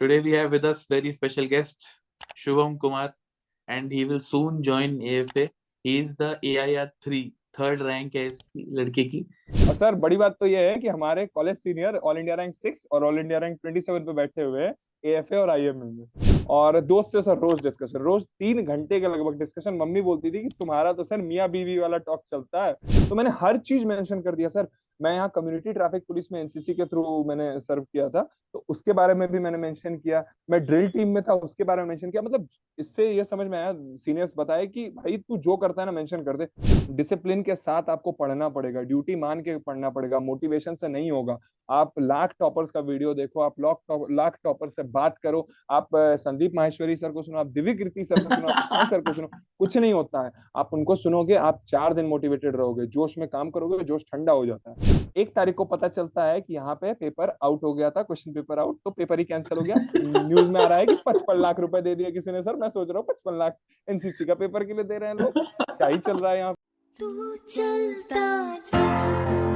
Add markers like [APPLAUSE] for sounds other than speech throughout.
Today we have with us very special guest Shubham Kumar, and he will soon join AFA. He is the AIR 3 third rank है इसकी लड़के की। और sir बड़ी बात तो ये है कि हमारे college senior all India rank six और all India rank twenty seven पे बैठे हुए हैं एएफए और आईएमए में। और दोस्त से सर रोज डिस्कशन रोज तीन घंटे के लगभग डिस्कशन मम्मी बोलती थी कि तुम्हारा तो सर मियाँ बीवी वाला टॉक चलता है। तो मैंने हर चीज़ मेंशन कर दिया सर। मैं यहाँ कम्युनिटी ट्रैफ़िक पुलिस में एनसीसी के थ्रू मैंने सर्व किया था तो उसके बारे में भी मैंने मेंशन किया। मैं ड्रिल टीम में था, उसके बारे में मेंशन किया। मतलब इससे ये समझ में आया सीनियर्स बताए कि भाई तू जो करता है ना मेंशन कर दे। डिसिप्लिन के साथ आपको पढ़ना पड़ेगा ड्यूटी मान के पढ़ना पड़ेगा मोटिवेशन से नहीं होगा। आप लाख टॉपर्स का वीडियो देखो, आप लाख लाख टॉपर से बात करो, आप संदीप माहेश्वरी सर को सुनो, आप दिव्य कृति सर को सुनो सर को सुनो, कुछ नहीं होता है। आप उनको सुनोगे, आप चार दिन मोटिवेटेड रहोगे, जोश में काम करोगे, जोश ठंडा हो जाता है। एक तारीख को पता चलता है कि यहाँ पे पेपर आउट हो गया था क्वेश्चन पेपर आउट तो पेपर ही कैंसिल हो गया। न्यूज़ में आ रहा है कि पचपन लाख रुपए दे दिया किसी ने। सर मैं सोच रहा हूँ पचपन लाख एनसीसी का पेपर के लिए दे रहे हैं लोग। क्या ही चल रहा है यहाँ तू चलता जा, तू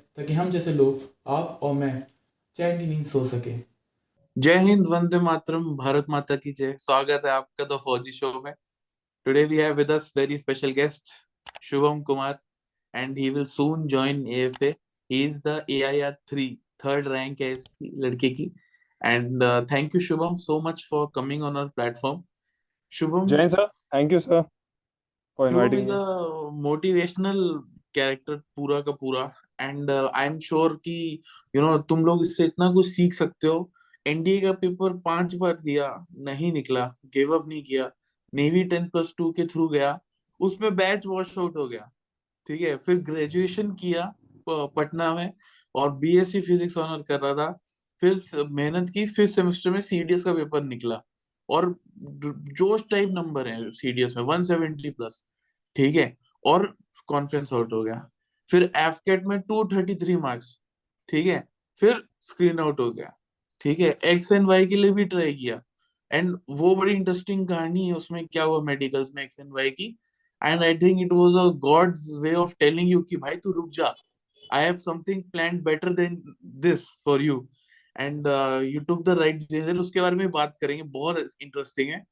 ताकि हम जैसे लोग आप और मैं चैन की नींद सो सके। जय हिंद वंदे मातरम भारत माता की जय। स्वागत है आपका द फौजी शो में। Today we have with us very special guest Shubham Kumar and he will soon join AFA he is the AIR 3 third rank है इसकी लड़के की। And thank you Shubham so much for coming on our platform Shubham जय sir thank you sir for inviting is a motivational character पूरा का पूरा। And I am sure कि you know तुम लोग इससे इतना कुछ सीख सकते हो। एनडीए का पेपर पाँच बार दिया, नहीं निकला गिव अप नहीं किया। नेवी टेन प्लस टू के थ्रू गया, उसमें बैच वॉश आउट हो गया। ठीक है, फिर ग्रेजुएशन किया पटना में, और बीएससी फिजिक्स ऑनर कर रहा था। फिर मेहनत की फिफ्थ सेमेस्टर में सीडीएस का पेपर निकला। और जोश टाइप नंबर है सीडीएस में 170 प्लस ठीक है, और कॉन्फ्रेंस आउट हो गया। फिर एफकेट में 233 मार्क्स ठीक है? फिर स्क्रीन आउट हो गया, ठीक है? एक्स एंड वाई के लिए भी ट्राई किया। एंड वो बड़ी इंटरेस्टिंग कहानी है, उसमें क्या हुआ मेडिकल्स में एक्स एंड वाई की? And I think it was a God's way of telling you कि, भाई, तू रुक जा। I have something plan better than this for you and you took the right decision उसके बारे में बात करेंगे, बहुत इंटरेस्टिंग है।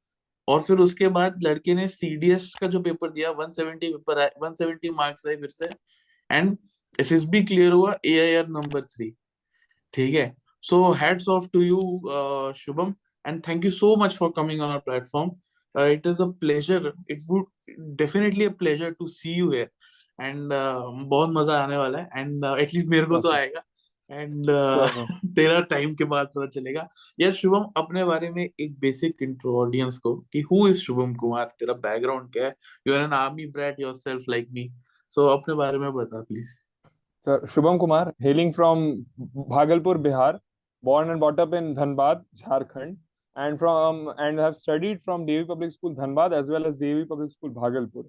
और फिर उसके बाद लड़के ने सीडीएस का जो पेपर दिया 170 पेपर आए 170 मार्क्स आए फिर से। एंड एसएसबी क्लियर हुआ एआईआर नंबर थ्री ठीक है? So hats off to you Shubham. And thank you so much for coming on our platform it is a pleasure it would definitely a pleasure to see you here and बहुत मज़ा आने वाला है। And at least मेरे को तो आएगा। And uh, [LAUGHS] तेरा टाइम के बाद पता चलेगा। यार शुभम अपने बारे में एक बेसिक इंट्रो ऑडियंस को कि हु इज़ शुभम कुमार? तेरा बैकग्राउंड क्या है? You are an army brat yourself like me so अपने बारे में बता please sir Shubham Kumar hailing from Bhagalpur Bihar born and brought up in Dhanbad Jharkhand and from and have studied from DV public school Dhanbad as well as DV public school Bhagalpur.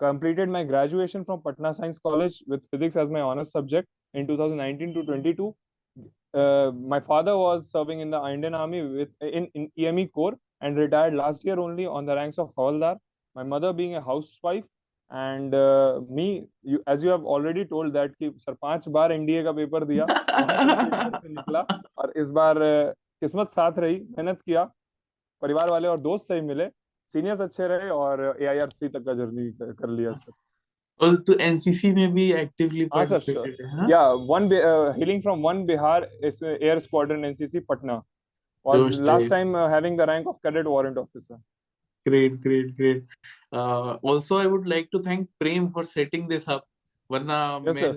Completed my graduation from Patna science college with physics as my honours subject in 2019 to 22. Uh, my father was serving in the Indian Army with in, in EME Corps and retired last year only on the ranks of Havaldar. My mother being a housewife uh, me you, as you have already told that कि sir पाँच बार NDA का paper दिया से निकला और इस बार uh, किस्मत साथ रही मेहनत किया परिवार वाले और दोस्त सही मिले सीनियर्स अच्छे रहे और एआईआर थ्री तक का जर्नी कर लिया sir Oh, to NCC may be actively participated. Ah, sir, huh? Yeah, one uh, hailing from one Bihar is, uh, Air Squadron NCC Patna. Was Those last days. time uh, having the rank of cadet warrant officer. Great, great, great. Uh, also, I would like to thank Prem for setting this up. Varna, yes, sir.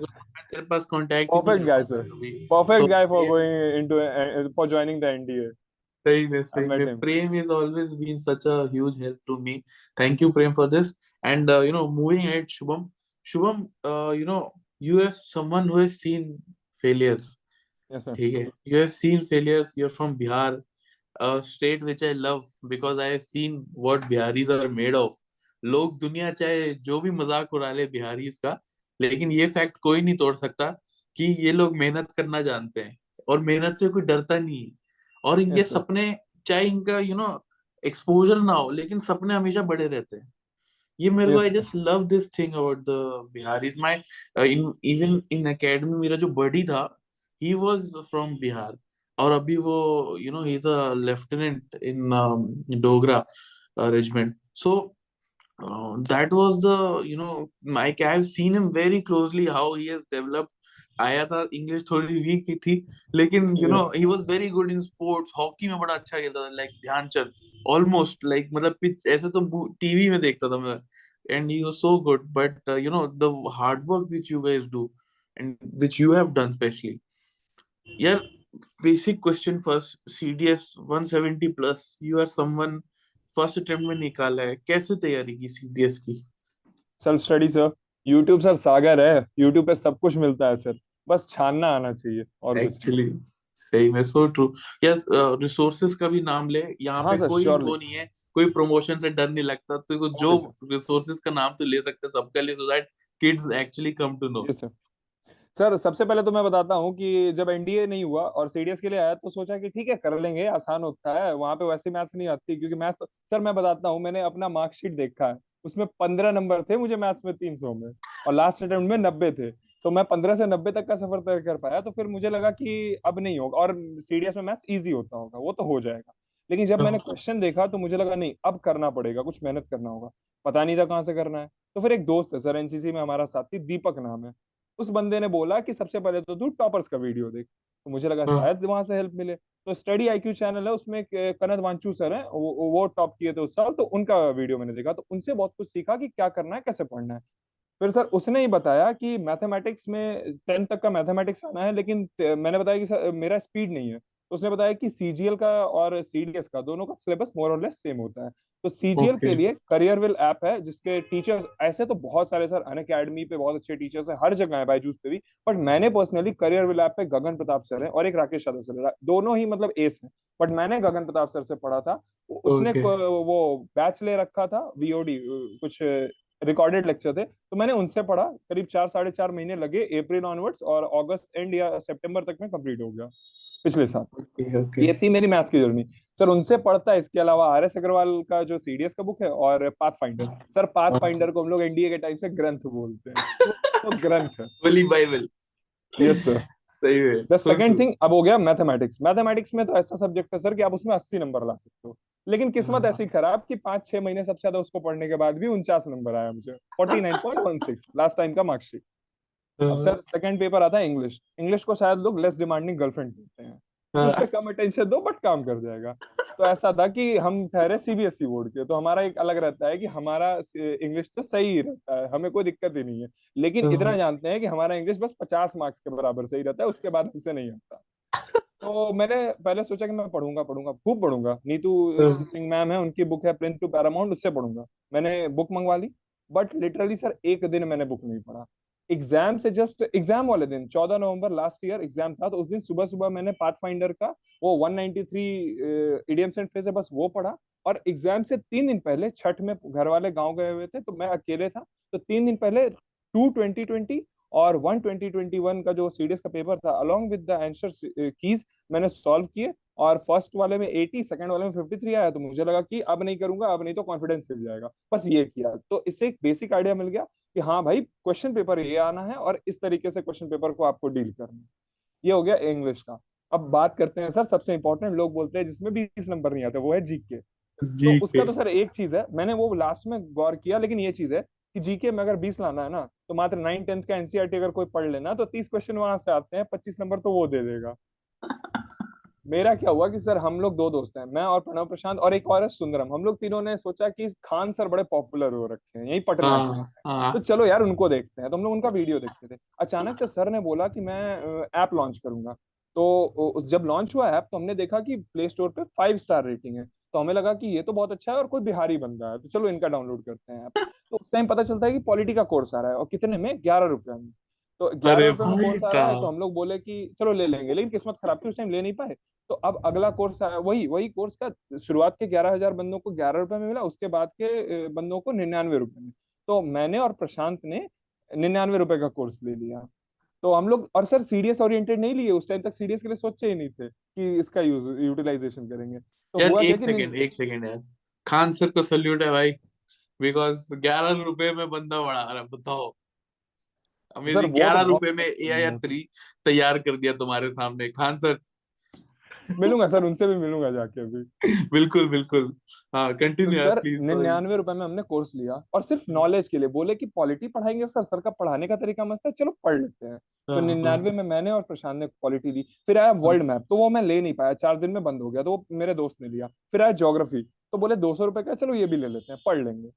Perfect guy, sir. Perfect so, guy for yeah. going into uh, for joining the NDA. सही में सही में. Prem has always been such a huge help to me. Thank you, Prem, for this. And uh, you know, moving ahead, Shubham. Shubham, uh, you know, you have someone who has seen failures. Yes, sir. you have seen failures you're from Bihar a state which I love because I have seen what Biharis are made of लोग दुनिया चाहे जो भी मज़ाक उड़ा ले बिहारीज का लेकिन ये फैक्ट कोई नहीं तोड़ सकता कि ये लोग मेहनत करना जानते हैं और मेहनत से कोई डरता नहीं है और इनके सपने चाहे इनका यू नो एक्सपोजर ना हो लेकिन सपने हमेशा बड़े रहते हैं। ये मेरे को I just love this thing about the Bihar is my in even in academy मेरा जो बडी था ही वाज फ्रॉम बिहार और अभी वो you know he is a lieutenant in Dogra regiment so that was the you know my cave seen him very closely how he has developed आया था English थोड़ी weak ही थी लेकिन you know he was very good in sports hockey में बड़ा अच्छा खेलता था लाइक ध्यानचंद ऑलमोस्ट लाइक मतलब पिच ऐसे तो टीवी में देखता था मैं he was so good but uh, you know the hard work that you guys do and which you have done especially यार basic question first CDS 170 plus you are someone first attempt में निकाला है कैसे तैयारी की CDS की? Self study sir YouTube sir Sagar है YouTube पे सब कुछ मिलता है सर बस छानना आना चाहिए और। एक्चुअली सही में सो ट्रू यार रिसोर्सेज का भी नाम ले यहाँ हाँ पे कोई. वो नहीं है कोई प्रमोशन से डर नहीं लगता तो को जो रिसोर्सेज का नाम तो ले सकते सबका लिए so that kids actually come to know sir sir सबसे पहले तो मैं बताता हूँ कि जब एनडीए नहीं हुआ और सीडीएस के लिए आया तो सोचा कि ठीक है कर लेंगे आसान होता है वहाँ पे वैसे मैथ्स नहीं आती क्योंकि मैथ्स तो सर मैं बताता हूँ मैंने अपना मार्कशीट देखा है उसमें पंद्रह नंबर थे मुझे मैथ्स में तीन सौ में और लास्ट अटेम्प्ट में नब्बे थे। तो मैं पंद्रह से नब्बे तक का सफ़र तय कर पाया तो फिर मुझे लगा कि अब नहीं होगा और सीडीएस में मैथ्स ईजी होता होगा वो तो हो जाएगा। लेकिन जब मैंने क्वेश्चन देखा तो मुझे लगा नहीं अब करना पड़ेगा कुछ मेहनत करना होगा। पता नहीं था कहाँ से करना है। तो फिर एक दोस्त है सर एनसीसी में हमारा साथी दीपक नाम है। उस बंदे ने बोला कि सबसे पहले तो तू टॉपर्स का वीडियो देख। तो मुझे लगा हाँ। शायद वहाँ से हेल्प मिले। तो स्टडी आईक्यू चैनल है उसमें कनद वांचू सर है वो, वो टॉप किए थे उस साल तो उनका वीडियो मैंने देखा। तो उनसे बहुत कुछ सीखा कि क्या करना है कैसे पढ़ना है। फिर सर उसने ही बताया कि मैथमेटिक्स में टेंथ तक का मैथमेटिक्स आना है लेकिन मैंने बताया कि सर मेरा स्पीड नहीं है। तो उसने बताया कि सीजीएल का और सीडीएस का दोनों का सिलेबस मोर और लेस सेम होता है। तो सीजीएल के लिए करियर विल ऐप है जिसके टीचर्स ऐसे तो बहुत सारे सर अन अकेडमी पे बहुत अच्छे टीचर्स हैं हर जगह है बायजूस पे भी बट मैंने पर्सनली करियर विल ऐप पे गगन प्रताप सर है और एक राकेश यादव सर है। दोनों ही मतलब एस है बट मैंने गगन प्रताप सर से पढ़ा था। उसने Okay. वो बैच ले रखा था वीओडी कुछ रिकॉर्डेड लेक्चर थे। तो मैंने उनसे पढ़ा करीब चार साढ़े चार महीने लगे अप्रैल ऑनवर्ड्स और अगस्त एंड या सितंबर तक में कंप्लीट हो गया पिछले साल। ओके ओके ये थी मेरी मैथ्स की जर्नी सर उनसे पढ़ता है इसके अलावा आर एस अग्रवाल का जो सीडीएस का बुक है और path finder sir path finder को हम लोग एनडीए के टाइम से ग्रंथ बोलते हैं। [LAUGHS] तो ग्रंथ। होली बाइबल यस सर सही है। द सेकंड थिंग अब हो गया मैथमेटिक्स मैथमेटिक्स में तो ऐसा सब्जेक्ट है सर कि आप उसमें अस्सी नंबर ला सकते हो। लेकिन किस्मत हाँ। ऐसी खराब कि पाँच छह महीने सबसे ज़्यादा उसको पढ़ने के बाद भी उनचास नंबर आया मुझे। Forty nine point one six last time का मार्कशीट अब सर सेकंड पेपर आता है इंग्लिश इंग्लिश को शायद लोग लेस डिमांडिंग गर्लफ्रेंड देते हैं। उस हाँ, कम अटेंशन दो बट काम कर जाएगा। तो ऐसा था कि हम ठहरे सीबीएसई बोर्ड के तो हमारा एक अलग रहता है कि हमारा इंग्लिश तो सही रहता है हमें कोई दिक्कत ही नहीं है। लेकिन हाँ। इतना जानते हैं कि हमारा इंग्लिश बस पचास मार्क्स के बराबर सही रहता है उसके बाद हमसे नहीं आता। [LAUGHS] तो मैंने पहले सोचा कि मैं पढ़ूँगा पढ़ूँगा खूब पढ़ूँगा। नीतू हाँ। सिंह मैम है उनकी बुक है प्रिंट टू पैरामाउंट उससे पढ़ूँगा। मैंने बुक मंगवा ली बट लिटरली सर एक दिन मैंने बुक नहीं पढ़ा। एग्ज़ाम से जस्ट, एग्ज़ाम वाले दिन 14 नवंबर लास्ट ईयर एग्ज़ाम था तो उस दिन सुबह सुबह मैंने पाथ फाइंडर का, वो 193 इडियम्स एंड फ्रेज है, बस वो पढ़ा। और एग्ज़ाम से तीन दिन पहले छठ में घर वाले गाँव गए हुए थे तो मैं अकेले था तो तीन दिन पहले टू ट्वेंटी ट्वेंटी और वन ट्वेंटी ट्वेंटी वन का जो सीडीएस का पेपर था along with the answer keys मैंने सॉल्व किए और फ़र्स्ट वाले में 80 सेकंड वाले में 53 आया तो मुझे लगा कि अब नहीं करूँगा अब नहीं तो कॉन्फिडेंस हिल जाएगा। बस ये किया। तो इससे एक बेसिक आइडिया मिल गया कि हाँ भाई क्वेश्चन पेपर ये आना है और इस तरीके से क्वेश्चन पेपर को आपको डील करना है। ये हो गया इंग्लिश का। अब बात करते हैं सर सबसे इंपॉर्टेंट लोग बोलते हैं जिसमें बीस नंबर नहीं आते वो है जीके तो उसका तो सर एक चीज़ है मैंने वो लास्ट में गौर किया लेकिन ये चीज़ है कि जीके में अगर 20 लाना है ना तो मात्र नाइन टेंथ का एनसीईआरटी अगर कोई पढ़ लेना तो 30 क्वेश्चन वहाँ से आते हैं 25 नंबर तो वो दे देगा। [LAUGHS] मेरा क्या हुआ कि सर हम लोग दो दोस्त हैं मैं और प्रणव प्रशांत और एक और है सुंदरम। हम लोग तीनों ने सोचा कि खान सर बड़े पॉपुलर हो रखे हैं यही पटना हाँ हाँ। तो चलो यार उनको देखते हैं। तो हम लोग उनका वीडियो देखते थे। अचानक से सर ने बोला कि मैं ऐप लॉन्च करूँगा। तो जब लॉन्च हुआ ऐप तो हमने देखा कि प्ले स्टोर पे फाइव स्टार रेटिंग है। तो हमें लगा कि ये तो बहुत अच्छा है और कोई बिहारी बंदा है तो चलो इनका डाउनलोड करते हैं। [LAUGHS] तो उस टाइम पता चलता है कि पॉलिटी का कोर्स आ रहा है और कितने में? ग्यारह रुपए में। तो ग्यारह रुपए में कोर्स आ रहा है तो हम लोग बोले कि चलो ले लेंगे लेकिन किस्मत खराब थी उस टाइम ले नहीं पाए। तो अब अगला कोर्स आया वही वही कोर्स का शुरुआत के ग्यारह हज़ार बंदों को ग्यारह रुपए में मिला उसके बाद के बंदों को निन्यानवे रुपए में। तो मैंने और प्रशांत ने निन्यानवे रुपए का कोर्स ले लिया। तो हम लोग और सर सीडीएस ओरिएंटेड नहीं लिए उस टाइम तक सीडीएस के लिए सोचे ही नहीं थे कि इसका यूज़ यूटिलाइजेशन करेंगे। तो यार एक सेकंड एक सेकंड यार। खान सर को सल्यूट है भाई बिकॉज़ ग्यारह रुपए में बंदा बढ़ा रहा बताओ। अमेजिंग तो ग्यारह रुपए में ए आई आर थ्री तैयार कर दिया तुम्हारे सामने। खान सर मिलूँगा सर उनसे भी मिलूँगा जाके अभी। बिल्कुल बिल्कुल। हाँ तो कंटिन्यू सर निन्यानवे रुपए में हमने कोर्स लिया और सिर्फ़ नॉलेज के लिए बोले कि पॉलिटी पढ़ाएँगे सर सर का पढ़ाने का तरीका मस्त है चलो पढ़ लेते हैं। तो हाँ हाँ निन्यानवे में मैंने और प्रशांत ने पॉलिटी ली फिर आया वर्ल्ड मैप तो वो मैं ले नहीं पाया चार दिन में बंद हो गया तो वो मेरे दोस्त ने लिया फिर आया ज्योग्राफी तो बोले दो सौ रुपए का चलो ये भी ले लेते हैं पढ़ लेंगे।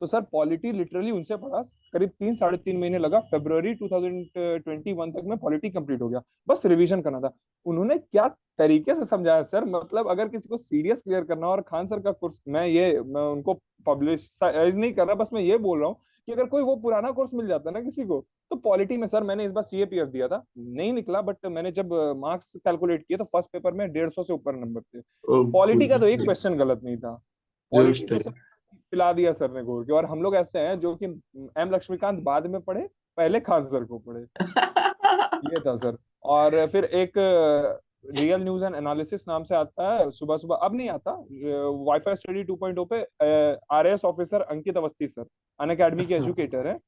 तो सर पॉलिटी लिटरली उनसे पढ़ा। करीब तीन साढ़े तीन महीने लगा। फरवरी 2021 तक में पॉलिटी कंप्लीट हो गया। बस रिवीजन करना था। उन्होंने क्या तरीके से समझाया? सर मतलब अगर किसी को सीरियस क्लियर करना और खान सर का कोर्स मैं ये मैं उनको पब्लिश नहीं कर रहा बस मैं ये बोल रहा हूँ कि अगर कोई वो पुराना कोर्स मिल जाता ना किसी को तो पॉलिटी में सर मैंने इस बार सीएपीएफ दिया था। नहीं निकला बट मैंने जब मार्क्स कैलकुलेट किए तो फ़र्स्ट पेपर में डेढ़ सौ से ऊपर नंबर थे। पॉलिटी का तो एक क्वेश्चन गलत नहीं था। पिला दिया सर ने घोर के। और हम लोग ऐसे हैं जो कि एम लक्ष्मीकांत बाद में पढ़े पहले खान सर को पढ़े। [LAUGHS] ये था सर। और फिर एक रियल न्यूज़ एंड एनालिसिस नाम से आता है सुबह सुबह अब नहीं आता वाईफाई स्टडी 2.0 पे RAS officer Ankit Awasthi sir Unacademy के अच्छा। एजुकेटर है।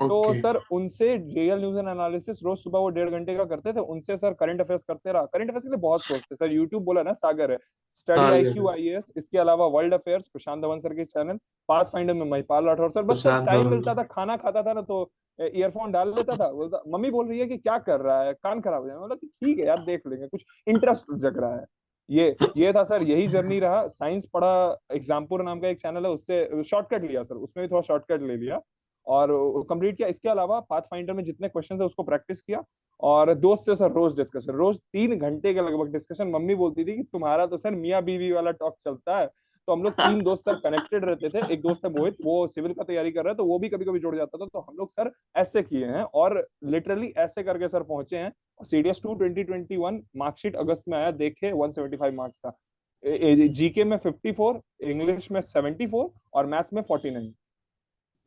तो सर उनसे रियल न्यूज़ एंड एनालिसिस रोज सुबह वो डेढ़ घंटे का करते थे उनसे सर करंट अफेयर्स करते रहा। करंट अफेयर्स के लिए बहुत थे। सर यूट्यूब बोला ना सागर है। स्टडी सागर आईक्यू आईएएस इसके अलावा world affairs Prashant Dhawan sir के चैनल पाथ फाइंडर में महिपाल राठौर सर बस सर टाइम मिलता था खाना खाता था ना तो ईयरफोन डाल लेता था। बोलता मम्मी बोल रही है कि क्या कर रहा है? कान खराब हो जाए बोला ठीक है यार देख लेंगे। कुछ इंटरेस्ट जग रहा है। ये ये था सर यही जर्नी रहा। साइंस पढ़ा एग्जामपुर नाम का एक चैनल है उससे शॉर्टकट लिया सर। उसमें भी थोड़ा शॉर्टकट ले लिया। और कंप्लीट किया। इसके अलावा पाथ फाइंडर में जितने क्वेश्चन थे उसको प्रैक्टिस किया। और दोस्त से सर, रोज डिस्कशन रोज तीन घंटे के लगभग डिस्कशन मम्मी बोलती थी कि तुम्हारा तो सर मियाँ बीवी वाला टॉक चलता है। तो हम लोग तीन दोस्त सर कनेक्टेड रहते थे। एक दोस्त है मोहित, वो सिविल का तैयारी कर रहा है तो वो भी कभी कभी जुड़ जाता था। तो हम लोग सर ऐसे किए हैं और लिटरली ऐसे करके सर पहुँचे हैं। CDS two twenty twenty one marksheet अगस्त में आया। देखे वन सेवेंटी फाइव मार्क्स था। जीके में फिफ्टी फोर इंग्लिश में सेवेंटी फोर और मैथ्स में फोर्टी नाइन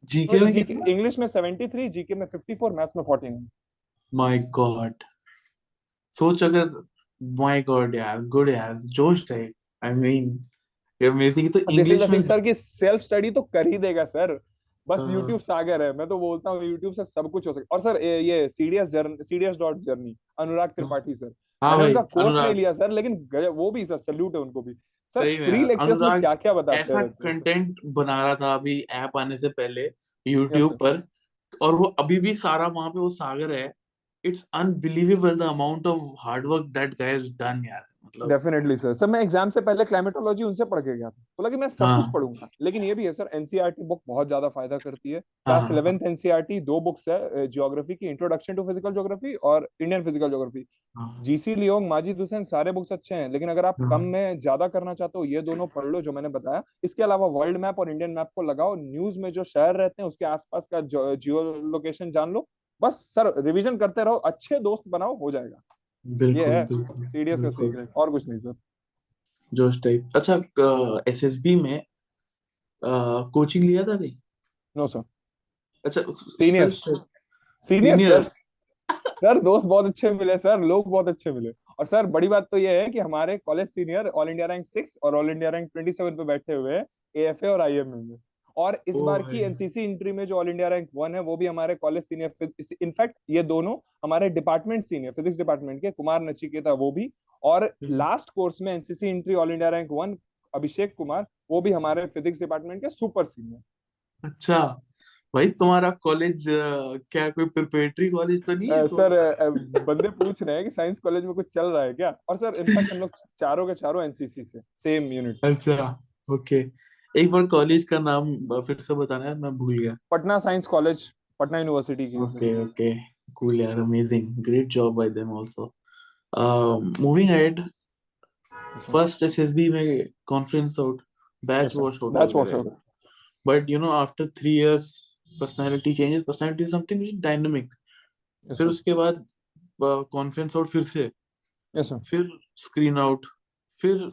जीके में इंग्लिश में 73 जीके में 54 मैथ्स में 49 माय गॉड सोच अगर माय गॉड यार गुड यार जोश टाइप आई मीन ये अमेजिंग तो इंग्लिश में सर कि सेल्फ स्टडी तो कर ही देगा सर बस हाँ। YouTube सागर है मैं तो बोलता हूँ YouTube से सब कुछ हो सकता और सर ये- CDS journey CDS dot journey Anurag Tripathi sir हाँ भाई उनका कोर्स नहीं लिया सर लेकिन वो भी सर सल्यूट है उनको भी। सर फ्री लेक्चर्स में क्या क्या बताते ऐसा कंटेंट बना रहा था अभी ऐप आने से पहले यूट्यूब पर और वो अभी भी सारा वहाँ पे वो सागर है। It's unbelievable the amount of hard work that guy done यार। डेफिनेटली सर सर मैं एग्ज़ाम से पहले क्लाइमेटोलॉजी उनसे पढ़ के गया था। बोला कि मैं सब कुछ हाँ। पढ़ूँगा। लेकिन ये भी है सर एनसीईआरटी बुक बहुत ज़्यादा फ़ायदा करती है। हाँ क्लास हाँ इलेवेंथ एनसीईआरटी दो बुक्स है जियोग्राफी की इंट्रोडक्शन टू फ़िज़िकल ज्योग्राफी और इंडियन फ़िज़िकल ज्योग्राफी हाँ। जीसी लियोंग माजिद हुसैन सारे बुक्स अच्छे हैं लेकिन अगर आप हाँ कम में ज़्यादा करना चाहते हो ये दोनों पढ़ लो जो मैंने बताया। इसके अलावा वर्ल्ड मैप और इंडियन मैप को लगाओ न्यूज़ में जो शहर रहते हैं उसके आसपास का जियो लोकेशन जान लो। बस सर रिविजन करते रहो अच्छे दोस्त बनाओ हो जाएगा। बिल्कुल सीडीएस का सीक्रेट और कुछ नहीं सर। जोश टाइप। अच्छा एसएसबी में कोचिंग लिया था नहीं नो सर अच्छा सीनियर सीनियर सर सर। [LAUGHS] दोस्त बहुत अच्छे मिले सर लोग बहुत अच्छे मिले। और सर बड़ी बात तो ये है कि हमारे college senior all India rank six और all India rank twenty seven पे बैठे हुए हैं एएफए और आईएमए में और इस बार की एनसीसी एंट्री में जो ऑल इंडिया रैंक वन है वो भी हमारे कॉलेज सीनियर इनफैक्ट ये दोनों हमारे डिपार्टमेंट सीनियर फिजिक्स डिपार्टमेंट के कुमार नचिकेता वो भी। और हम्म, लास्ट कोर्स में NCC entry all India rank one Abhishek Kumar वो भी हमारे फिजिक्स डिपार्टमेंट के सुपर सीनियर अच्छा भाई तुम्हारा कॉलेज क्या कोई प्रिपरेटरी कॉलेज तो नहीं है तो? सर बंदे पूछ रहे हैं कि साइंस कॉलेज में कुछ चल रहा है क्या? और सर इनफैक्ट हम लोग चारों के चारों एनसीसी से सेम यूनिट अच्छा ओके एक बार कॉलेज का नाम फिर से बताना है मैं भूल गया। Patna science college Patna university की ओके ओके कूल यार amazing great job by them also moving ahead first SSB में conference out batch wash out batch wash out but you know after three years personality changes personality something dynamic फिर उसके बाद conference out फिर से। Yes sir फिर screen out फिर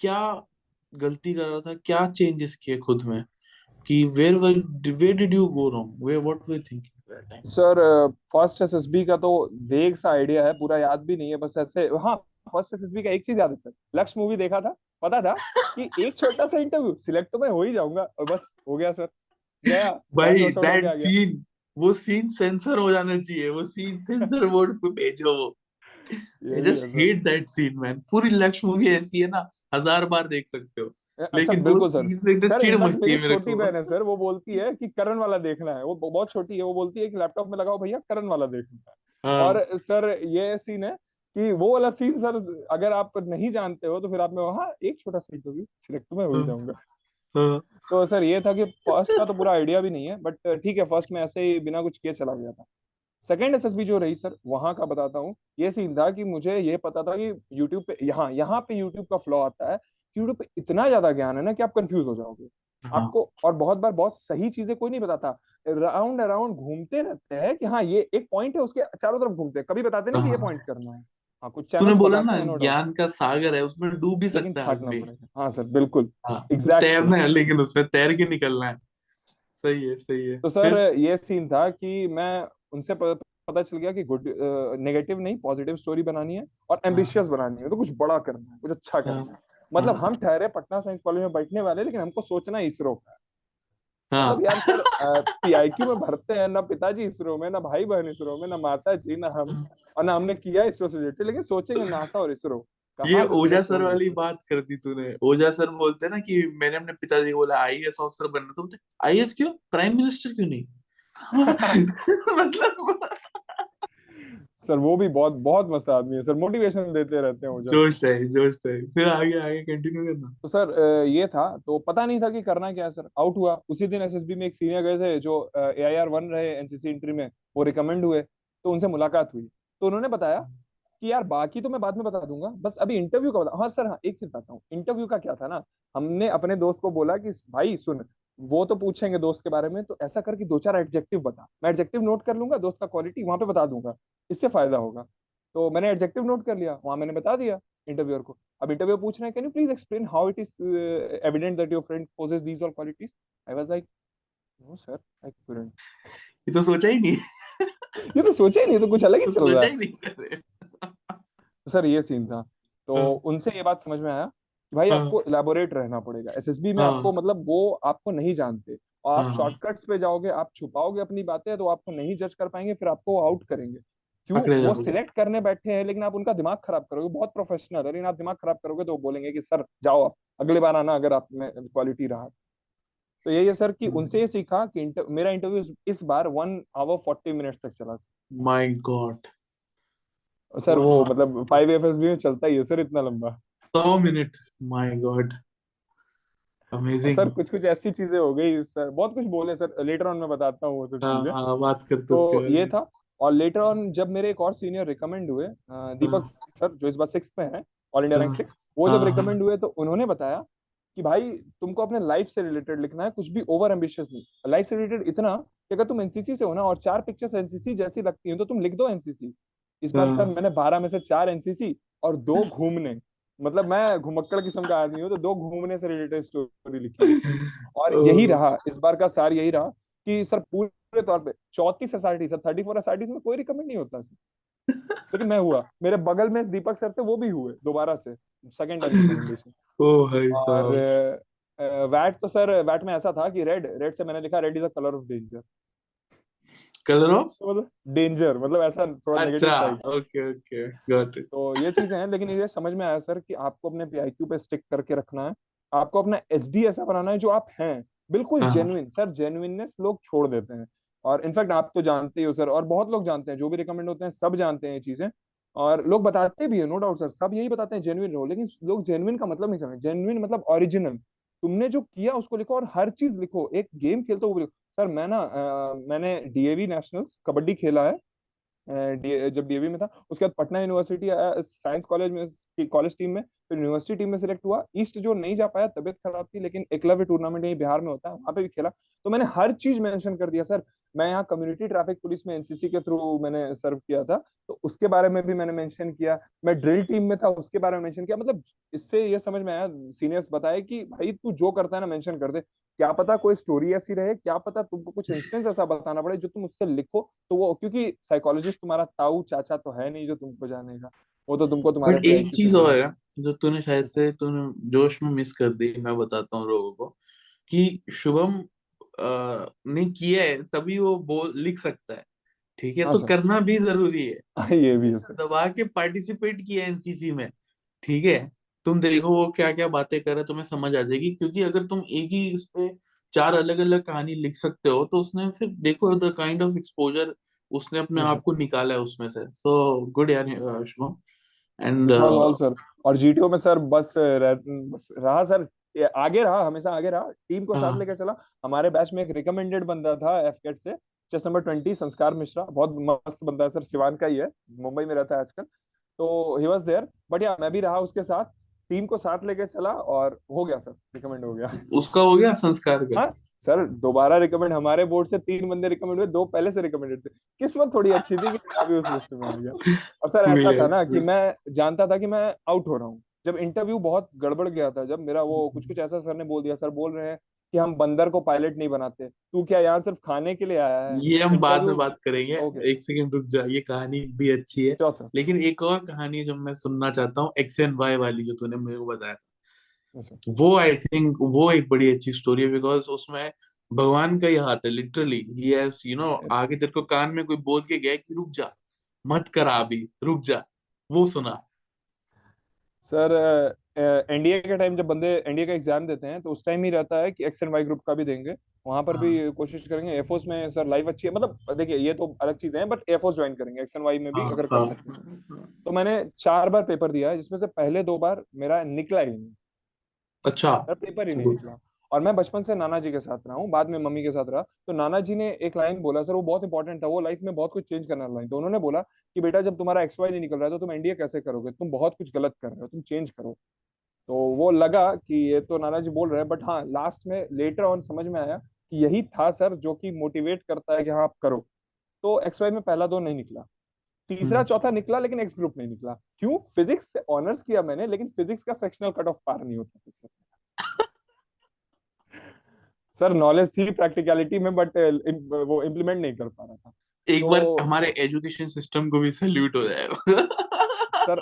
क्या गलती कर रहा था क्या चेंजेस किए खुद में? कि where where did you go wrong where what were thinking sir first SSB का तो वेग सा आइडिया है पूरा याद भी नहीं है बस ऐसे हाँ फ़र्स्ट एसएसबी का एक चीज़ याद है सर लक्ष्य मूवी देखा था? पता था कि [LAUGHS] एक छोटा सा इंटरव्यू सिलेक्ट तो मैं हो ही जाऊँगा और बस हो गया सर गया [LAUGHS] भाई दैट सीन वो सीन सेंसर हो जाना चाहिए वो सीन सेंसर बोर्ड पे भेजो वो। I just hate that scene man पूरी लक्ष्य मूवी ऐसी है ना हज़ार बार देख सकते हो। अ, सर लेकिन बिल्कुल सर सीन सर चिढ़ मचती है मेरे छोटी बहन है सर वो बोलती है कि करण वाला देखना है। वो बहुत छोटी है वो बोलती है कि लैपटॉप में लगाओ भैया करण वाला देखना है। हाँ। और सर ये सीन है कि वो वाला सीन सर अगर आप नहीं जानते हो तो फिर आप में हाँ एक छोटा सा इंटरव्यू सिलेक्ट मैं हाँ। जाऊँगा। हाँ। तो सर ये था कि फ़र्स्ट का तो पूरा आइडिया भी नहीं है बट ठीक है फ़र्स्ट में ऐसे ही बिना कुछ किए चला गया था। सेकंड एसएसबी जो रही सर वहाँ का बताता हूँ। ये सीन था कि मुझे ये पता था कि यूट्यूब पे यहाँ यहाँ पे यूट्यूब का फ्लॉ आता है यूट्यूब पे इतना ज़्यादा ज्ञान है ना कि आप कंफ्यूज हो जाओगे। हाँ आपको और बहुत बार बहुत सही चीज़ें कोई नहीं बताता। राउंड अराउंड घूमते रहते हैं कि हाँ ये एक पॉइंट है उसके चारों तरफ़ घूमते हैं। कभी बताते नहीं कि ये हाँ। पॉइंट करना है। हाँ कुछ तूने बोला ना हैं ज्ञान का सागर है उसमें डूब भी सकता है हाँ सर बिल्कुल। हाँ एग्जैक्ट तैरना है लेकिन उसमें तैर के निकलना है। सही है सही है। तो सर ये सीन था कि मैं उनसे पता चल गया कि गुड नेगेटिव नहीं पॉजिटिव स्टोरी बनानी है और हाँ। एम्बिशियस बनानी है तो कुछ बड़ा करना है कुछ अच्छा हाँ। करना है। मतलब हाँ। हम ठहरे पटना साइंस कॉलेज में बैठने वाले लेकिन हमको सोचना इसरो का है। मतलब यार सर पीआईक्यू में भरते हैं ना पिताजी इसरो में ना भाई बहन इसरो में ना माता जी ना हम और ना हमने किया इसरो से रिलेटेड लेकिन सोचेंगे नासा और इसरो ये ओझा सर वाली बात कर दी तूने। ओझा सर बोलते हैं ना कि मैंने अपने पिताजी को बोला आईएएस ऑफिसर बनना तो बोलते आईएएस क्यों? प्राइम मिनिस्टर क्यों नहीं? [LAUGHS] मतलब सर वो भी बहुत बहुत मस्त आदमी है। सर मोटिवेशन देते रहते हैं सर जोश टाइप जोश टाइप फिर आगे आगे कंटिन्यू करना। तो सर ये था। तो पता नहीं था कि करना क्या है सर। आउट हुआ। उसी दिन एसएसबी में एक सीनियर गए थे जो ए आई वन रहे एनसीसी इंट्री में। वो रिकमेंड हुए। तो उनसे मुलाकात हुई। तो उन्होंने बताया कि यार बाकी तो मैं बाद में बता दूँगा। बस अभी इंटरव्यू का बता हाँ सर हाँ एक चीज़ बताता हूँ। इंटरव्यू का क्या था ना? हमने अपने दोस्त को बोला कि भाई सुन वो तो पूछेंगे दोस्त के बारे में तो ऐसा करके दो चार एडजेक्टिव बता। मैं एडजेक्टिव नोट कर लूँगा दोस्त का क्वालिटी वहाँ पे बता दूँगा इससे फ़ायदा होगा। तो मैंने एडजेक्टिव नोट कर लिया वहाँ मैंने बता दिया इंटरव्यूअर को। अब इंटरव्यू पूछ रहे हैं can you please explain how it is evident that your friend possess these all qualities I was like no sir I couldn't. ये तो सोचा ही नहीं। ये तो सोचा ही नहीं तो कुछ अलग ही तो चल रहा है। तो सर ये सीन था। तो हाँ। उनसे ये बात समझ में आया भाई हाँ। आपको इलेबोरेट रहना पड़ेगा। एसएसबी में हाँ। आपको मतलब वो आपको नहीं जानते। और आप हाँ। शॉर्टकट्स पे जाओगे आप छुपाओगे अपनी बातें तो आपको नहीं जज कर पाएँगे फिर आपको आउट करेंगे। क्यों? वो सिलेक्ट करने बैठे हैं लेकिन आप उनका दिमाग खराब करोगे। बहुत प्रोफेशनल है लेकिन आप दिमाग खराब करोगे तो वो बोलेंगे कि सर जाओ आप अगले बार आना अगर आप में क्वालिटी रहा। तो यही है सर कि उनसे ये सीखा कि इंटर, मेरा इंटरव्यू इस, इस बार वन आवर फोर्टी मिनट्स तक चला माय गॉड सर वो मतलब फाइव एफ़ में चलता ही है सर इतना लंबा। सौ minute my god amazing sir कुछ कुछ ऐसी चीज़ें हो गई सर। बहुत कुछ बोले सर। लेटर ऑन मैं बताता हूँ वो सब हाँ चीज़ें। हाँ बात करते तो ये था। और लेटर ऑन जब मेरे एक और सीनियर रिकमेंड हुए दीपक हाँ। सर जो इस बार सिक्स में है ऑल इंडिया रैंक सिक्स वो जब हाँ हाँ। रिकमेंड हुए तो उन्होंने बताया कि भाई तुमको अपने लाइफ से रिलेटेड लिखना है कुछ भी ओवर एम्बिशियस नहीं। लाइफ से रिलेटेड इतना कि अगर तुम एनसीसी से हो ना और चार पिक्चर्स एनसीसी जैसी लगती हैं तो तुम लिख दो एनसीसी इस बार सर मैंने बारह में से चार एनसीसी और दो [LAUGHS] घूमने। मतलब मैं घुमक्कड़ किस्म का आदमी हूँ तो दो घूमने से रिलेटेड स्टोरी लिखी [LAUGHS] और यही रहा इस बार का सार यही रहा कि सर पूरे तौर पे चौतीस S sir thirty four S में कोई रिकमेंड नहीं होता सर। लेकिन मैं हुआ मेरे बगल में दीपक सर थे वो भी हुए दोबारा से सेकंड [LAUGHS] और वैट तो सर वैट में ऐसा था कि रेड रेड से मैंने लिखा red is a colour of danger colour of मतलब डेंजर मतलब ऐसा थोड़ा नेगेटिव अच्छा ओके ओके गॉट इट तो ये चीज़ें हैं लेकिन ये समझ में आया सर कि आपको अपने पीआईक्यू पे स्टिक करके रखना है। आपको अपना एचडी ऐसा बनाना है जो आप हैं। बिल्कुल जेन्युइन सर जेन्युइननेस लोग छोड़ देते हैं। और इनफैक्ट आप तो जानते हो सर और बहुत लोग जानते हैं जो भी रिकमेंड होते हैं सब जानते हैं ये चीज़ें। और लोग बताते भी है नो डाउट सर सब यही बताते हैं जेन्युइन रहो लेकिन लोग जेन्युइन का मतलब नहीं समझ जेन्युइन मतलब ओरिजिनल तुमने जो किया उसको लिखो और हर चीज़ लिखो। एक गेम खेलते हो लिखो। सर, मैं ना मैंने डीएवी नेशनल्स कबड्डी खेला है जब डीएवी में था, उसके बाद पटना यूनिवर्सिटी साइंस कॉलेज में कॉलेज टीम में फिर यूनिवर्सिटी टीम में सिलेक्ट हुआ। ईस्ट जो नहीं जा पाया तबियत खराब थी लेकिन एकलव्य टूर्नामेंट यही बिहार में होता है वहाँ पे भी खेला। तो मैंने हर चीज़ मेंशन कर दिया सर मैं यहाँ कम्युनिटी ट्रैफ़िक पुलिस में एनसीसी के थ्रू मैंने सर्व किया था तो उसके बारे में भी मैंने मेंशन किया। मैं ड्रिल टीम में था उसके बारे में मेंशन किया। मतलब इससे ये समझ में आया सीनियर्स बताए कि भाई तू जो करता है ना मेंशन कर दे। क्या पता कोई स्टोरी ऐसी रहे क्या पता तुमको कुछ इंस्टेंस ऐसा बताना पड़े जो तुम उससे लिखो। तो वो क्योंकि साइकोलॉजिस्ट तुम्हारा ताऊ चाचा तो है नहीं जो तुमको जानेगा। वो तो तुमको तुम्हारे एक चीज़ और है। जो तूने शायद से तूने जोश में मिस कर दी मैं बताता हूँ लोगों को कि शुभम ने किया है तभी वो बोल लिख सकता है ठीक है? तो सर करना भी ज़रूरी है। [LAUGHS] हाँ, ये भी है दबा के पार्टिसिपेट किया एनसीसी में ठीक है? तुम देखो वो क्या क्या बातें कर रहे है तुम्हें समझ आ जाएगी क्योंकि अगर तुम एक ही उस पे चार अलग अलग कहानी लिख सकते हो तो उसने फिर देखो द काइंड ऑफ़ एक्सपोजर उसने अपने आप को निकाला है उसमें से। सो गुड यार शुभम। एंड सर और जीटीओ में सर बस रह, बस रहा सर आगे रहा हमेशा आगे रहा? टीम को साथ हाँ। लेकर चला? हमारे बैच में एक रिकमेंडेड बंदा था एफकेट से चेस नंबर ट्वेंटी संस्कार मिश्रा। बहुत मस्त बंदा है सर सिवान का ही है। मुंबई में रहता है आजकल। तो ही वॉज़ देयर बट या मैं भी रहा उसके साथ। टीम को साथ लेके चला और हो गया सर रिकमेंड हो गया। उसका हो गया संस्कार का? हाँ? सर दोबारा रिकमेंड हमारे बोर्ड से तीन बंदे रिकमेंड हुए दो पहले से रिकमेंडेड थे। किस्मत थोड़ी अच्छी थी कि मैं भी उस लिस्ट में आ गया? और सर ऐसा था ना कि मैं जानता था कि मैं आउट हो रहा हूँ। जब इंटरव्यू बहुत गड़बड़ गया था जब मेरा वो कुछ कुछ ऐसा सर ने बोल दिया सर बोल रहे हैं कि हम बंदर को पायलट नहीं बनाते। तू क्या यहाँ सिर्फ़ खाने के लिए आया है? ये हम बाद में बात करेंगे। एक सेकंड रुक जा ये कहानी भी अच्छी है। लेकिन एक और कहानी जो मैं सुनना चाहता हूँ एक्स एंड वाई वाली जो तूने मेरे को बताया वो आई थिंक वो एक बड़ी अच्छी स्टोरी है बिकॉज़ उसमें भगवान का ही हाथ है लिटरली ही हैज़ यू नो आगे तेरे को कान में कोई बोल के गया कि रुक जा मत करा अभी रुक जा वो सुना। सर एनडीए के टाइम जब बंदे एनडीए का एग्ज़ाम देते हैं तो उस टाइम ही रहता है कि एक्स एंड वाई ग्रुप का भी देंगे। वहाँ पर भी हाँ। कोशिश करेंगे। एयरफोर्स में सर लाइफ अच्छी है। मतलब देखिए ये तो अलग चीज़ें हैं बट एयरफोर्स ज्वाइन करेंगे एक्स एंड वाई में भी हाँ अगर कर हाँ। सकते हैं। तो मैंने चार बार पेपर दिया है जिसमें से पहले दो बार मेरा निकला ही नहीं। अच्छा। पेपर ही नहीं निकला और मैं बचपन से नाना जी के साथ रहा हूँ बाद में मम्मी के साथ रहा। तो नाना जी ने एक लाइन बोला सर वो बहुत इंपॉर्टेंट था वो लाइफ में बहुत कुछ चेंज करने वाला लाइन तो उन्होंने बोला कि बेटा जब तुम्हारा एक्स वाई नहीं निकल रहा है तो तुम एनडीए कैसे करोगे? तुम बहुत कुछ गलत कर रहे हो तुम चेंज करो। तो वो लगा कि ये तो नाना जी बोल रहे हैं बट हाँ लास्ट में लेटर ऑन समझ में आया कि यही था सर जो कि मोटिवेट करता है कि हाँ आप करो। तो एक्स वाई में पहला दो नहीं निकला। तीसरा हम्म। चौथा निकला लेकिन एक्स ग्रुप नहीं निकला। क्यों? फिजिक्स से ऑनर्स किया मैंने लेकिन फिजिक्स का सेक्शनल कट ऑफ़ पार नहीं होता सर नॉलेज [LAUGHS] थी प्रैक्टिकलिटी में बट वो इम्प्लीमेंट नहीं कर पा रहा था। एक तो, बार हमारे एजुकेशन सिस्टम को भी सैल्यूट हो जाएगा। सर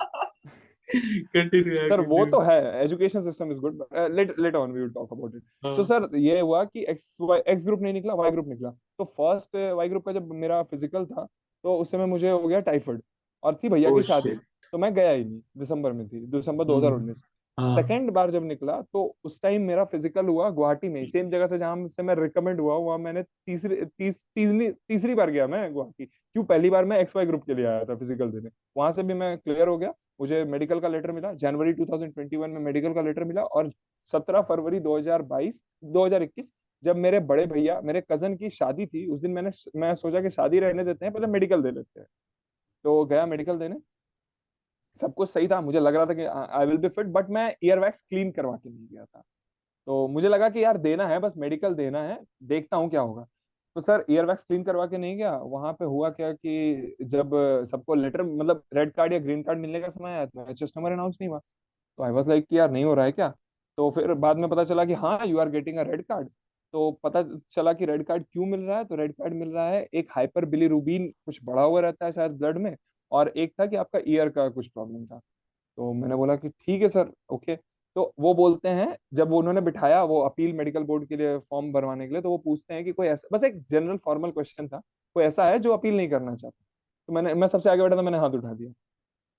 कंटिन्यू सर वो तो है education system is good late late on we will talk about it so sir ये हुआ कि एक्स वाई एक्स ग्रुप नहीं निकला वाई ग्रुप निकला। तो फ़र्स्ट वाई ग्रुप का जब मेरा फ़िज़िकल था तो उस समय मुझे हो गया टाइफाइड और थी भैया की शादी। तो मैं गया ही नहीं दिसंबर में थी दिसंबर हम्म 2019 हाँ। सेकेंड बार जब निकला तो उस टाइम मेरा फ़िज़िकल हुआ गुवाहाटी में सेम जगह से जहाँ से मैं रिकमेंड हुआ वहाँ मैंने तीसरी तीस, तीसरी तीसरी बार गया मैं गुवाहाटी। क्यों? पहली बार मैं एक्स वाई ग्रुप के लिए आया था फ़िज़िकल देने। वहाँ से भी मैं क्लियर हो गया। मुझे मेडिकल का लेटर मिला। जनवरी 2021 में मेडिकल का लेटर मिला और 17 फरवरी 2022 2021 जब मेरे बड़े भैया, मेरे कज़न की शादी थी, उस दिन मैंने मैं सोचा कि शादी रहने देते हैं, पहले मेडिकल दे लेते हैं। तो गया मेडिकल देने। सब कुछ सही था, मुझे लग रहा था कि I will be fit but मैं ईयर वैक्स क्लीन करवा के नहीं गया था। तो मुझे लगा कि यार देना है, बस मेडिकल देना है, देखता हूँ क्या होगा। तो सर ईयर वैक्स क्लीन करवा के नहीं गया। वहाँ पे हुआ क्या कि जब सबको लेटर मतलब रेड कार्ड या ग्रीन कार्ड मिलने का समय आया तो एचएस नंबर अनाउंस नहीं हुआ। तो आई वाज लाइक यार नहीं हो रहा है क्या? तो फिर बाद में पता चला कि हाँ you are getting a red card तो पता चला कि रेड कार्ड क्यों मिल रहा है? तो रेड कार्ड मिल रहा है, एक हाइपर बिलीरुबिन कुछ बढ़ा हुआ रहता है शायद ब्लड में, और एक था कि आपका ईयर का कुछ प्रॉब्लम था। तो मैंने बोला कि ठीक है सर ओके तो वो बोलते हैं, जब वो उन्होंने बिठाया, वो अपील मेडिकल बोर्ड के लिए फॉर्म भरवाने के लिए तो वो पूछते हैं कि कोई ऐसा, बस एक जनरल फॉर्मल क्वेश्चन था, कोई ऐसा है जो अपील नहीं करना चाहता? तो मैंने, मैं सबसे आगे बैठा था, मैंने हाथ उठा दिया।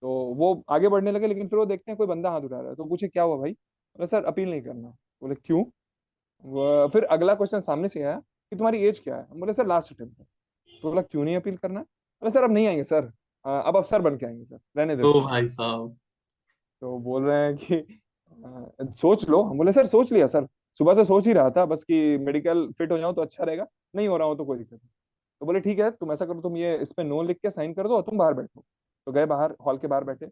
तो वो आगे बढ़ने लगे, लेकिन फिर वो देखते हैं कोई बंदा हाथ उठा रहा है तो पूछे क्या हुआ भाई? बोले, सर, अपील नहीं करना। बोले, क्यों? फिर अगला क्वेश्चन सामने से आया कि तुम्हारी एज क्या है? हम बोले सर लास्ट अटेम्प्ट है। तो बोला क्यों नहीं अपील करना? बोले सर अब नहीं आएँगे सर। अब अफसर बन के आएँगे सर। रहने तो भाई साहब। तो बोल रहे हैं कि सोच लो। हम बोले सर सोच लिया सर। सुबह से सोच ही रहा था बस कि मेडिकल फिट हो जाऊँ तो अच्छा रहेगा नहीं हो रहा हो तो कोई दिक्कत नहीं। तो बोले ठीक है तुम ऐसा करो तुम ये इस पे नो लिख के साइन कर दो और तुम बाहर बैठो। तो गए बाहर हॉल के बाहर बैठे।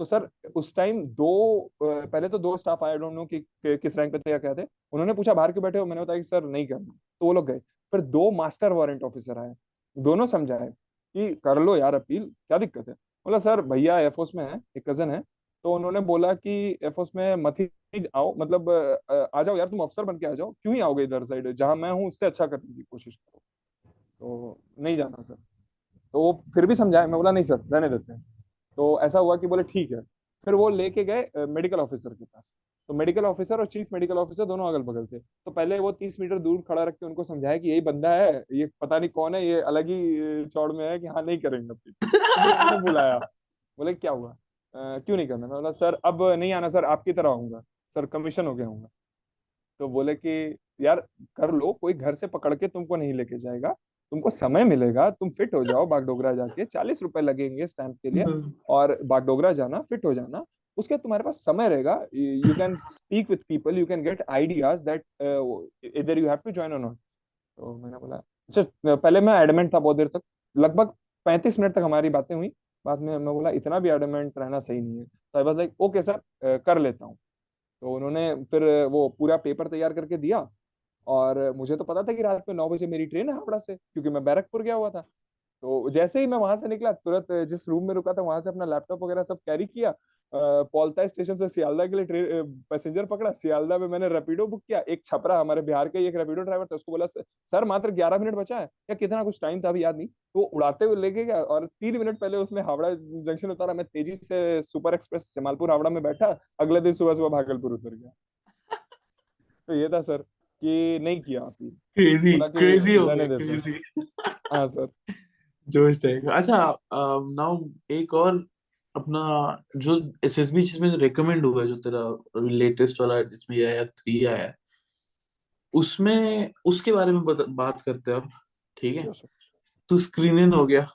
तो सर उस टाइम दो पहले तो दो स्टाफ आए डोंट नो कि, किस रैंक पे थे या क्या थे। उन्होंने पूछा बाहर क्यों बैठे हो? मैंने बताया कि सर नहीं करना तो वो लोग गए। फिर दो मास्टर वारंट ऑफिसर आए। दोनों समझाए कि कर लो यार अपील क्या दिक्कत है? बोला सर भैया एयरफोर्स में है एक कज़न है। तो उन्होंने बोला कि एयरफोर्स में मत ही आओ मतलब आ जाओ यार तुम अफसर बन के आ जाओ। क्यों ही आओगे इधर साइड जहाँ मैं हूँ उससे अच्छा करने की कोशिश करो। तो नहीं जाना सर। तो वो फिर भी समझाए। मैं बोला नहीं सर रहने देते हैं। तो ऐसा हुआ कि बोले ठीक है। फिर वो लेके गए मेडिकल ऑफिसर के पास। तो मेडिकल ऑफिसर और चीफ मेडिकल ऑफिसर दोनों अगल बगल थे। तो पहले वो तीस मीटर दूर खड़ा रख के उनको समझाया कि यही बंदा है ये पता नहीं कौन है ये अलग ही चौड़ में है कि हाँ नहीं करेंगे अपील फिर उन्होंने बुलाया। बोले क्या हुआ? "अ, क्यों नहीं करना? बोला सर अब नहीं आना सर आपकी तरह आऊँगा। सर कमीशन हो गया हूँ तो बोले कि यार कर लो कोई घर से पकड़ के तुमको नहीं लेके जाएगा। तुमको समय मिलेगा तुम फिट हो जाओ बागडोगरा जाके चालीस रुपए लगेंगे स्टैंप के लिए और बागडोगरा जाना फिट हो जाना उसके तुम्हारे पास समय रहेगा। You can speak with people you can get ideas that इधर you have to join or not तो मैंने बोला अच्छा पहले मैं एडमेंट था बहुत देर तक लगभग पैंतीस मिनट तक हमारी बातें हुई बाद में मैं बोला इतना भी एडमेंट रहना सही नहीं है। तो I was like okay sir कर लेता हूँ। तो उन्होंने फिर वो पूरा पेपर तैयार करके दिया और मुझे तो पता था कि रात में नौ बजे मेरी ट्रेन है हावड़ा से, क्योंकि मैं बैरकपुर गया हुआ था। तो जैसे ही मैं वहाँ से निकला, तुरंत जिस रूम में रुका था, वहाँ से अपना लैपटॉप वगैरह सब कैरी किया पौलता स्टेशन से सियालदा के लिए ट्रेन पैसेंजर पकड़ा। सियालदा में मैंने रैपिडो बुक किया। एक छपरा हमारे बिहार का, एक रैपिडो ड्राइवर था, उसको बोला, सर मात्र ग्यारह मिनट बचा है। या कितना कुछ टाइम था अभी, याद नहीं? तो उड़ाते हुए लेके गया और तीन मिनट पहले उसने हावड़ा जंक्शन उतारा। मैं तेज़ी से सुपर एक्सप्रेस जमालपुर हावड़ा में बैठा। अगले दिन सुबह सुबह भागलपुर उतर गया। [LAUGHS] तो ये था, सर। कि नहीं किया अपील क्रेजी क्रेजी हो गया क्रेजी [LAUGHS] हाँ। सर। जोश टाइप अच्छा नाउ एक और अपना जो एसएसबी जिसमें रिकमेंड हुआ जो तेरा लेटेस्ट वाला जिसमें ये आया थ्री आया उसमें उसके बारे में बता, बात करते हैं अब ठीक है? तो स्क्रीन इन हो गया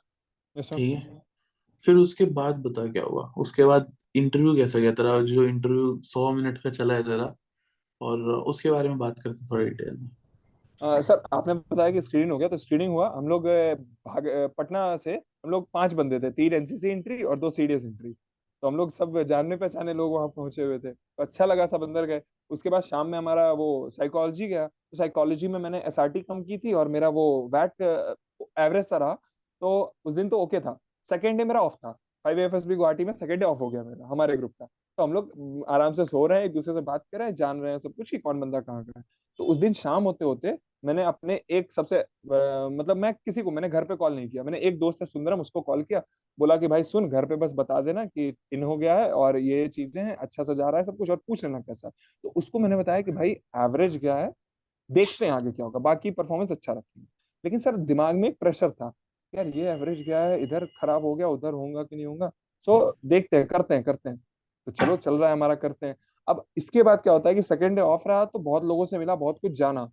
ठीक है? फिर उसके बाद बता क्या हुआ? उसके बाद इंटरव्यू कैसा गया? तेरा जो इंटरव्यू सौ मिनट का चला है तेरा और उसके बारे में बात करते हैं थोड़ा डिटेल में। सर, आपने बताया कि स्क्रीनिंग हो गया तो स्क्रीनिंग हुआ। हम लोग पटना से हम लोग पाँच बंदे थे, तीन एनसीसी एंट्री और दो सीडीएस एंट्री तो हम लोग सब जानने पहचाने लोग वहाँ पहुँचे हुए थे। तो अच्छा लगा सब अंदर गए। उसके बाद शाम में हमारा वो साइकोलॉजी गया। तो साइकोलॉजी में मैंने एसआरटी कम की थी और मेरा वो वैट एवरेज सा रहा। तो उस दिन तो ओके था। सेकेंड डे मेरा ऑफ़ था। फाइव एफएसबी गुवाहाटी में सेकेंड डे ऑफ़ हो गया मेरा हमारे ग्रुप का। तो हम लोग आराम से सो रहे हैं एक दूसरे से बात कर रहे हैं जान रहे हैं सब कुछ कि कौन बंदा कहाँ का है। तो उस दिन शाम होते होते मैंने अपने एक सबसे अ, मतलब मैं किसी को मैंने घर पे कॉल नहीं किया। मैंने एक दोस्त है सुंदरम उसको कॉल किया बोला कि भाई सुन घर पे बस बता देना कि इन हो गया है और ये चीज़ें हैं अच्छा सा जा रहा है सब कुछ और पूछ लेना कैसा तो उसको मैंने बताया कि भाई एवरेज क्या है देखते हैं आगे क्या होगा बाकी परफॉर्मेंस अच्छा रखेंगे। लेकिन सर दिमाग में एक प्रेशर था यार ये एवरेज क्या है? इधर खराब हो गया उधर होगा कि नहीं होगा सो so, देखते हैं करते हैं करते हैं। तो चलो चल रहा है हमारा करते हैं। अब इसके बाद क्या होता है कि सेकेंड डे ऑफ़ रहा तो बहुत लोगों से मिला बहुत कुछ जाना।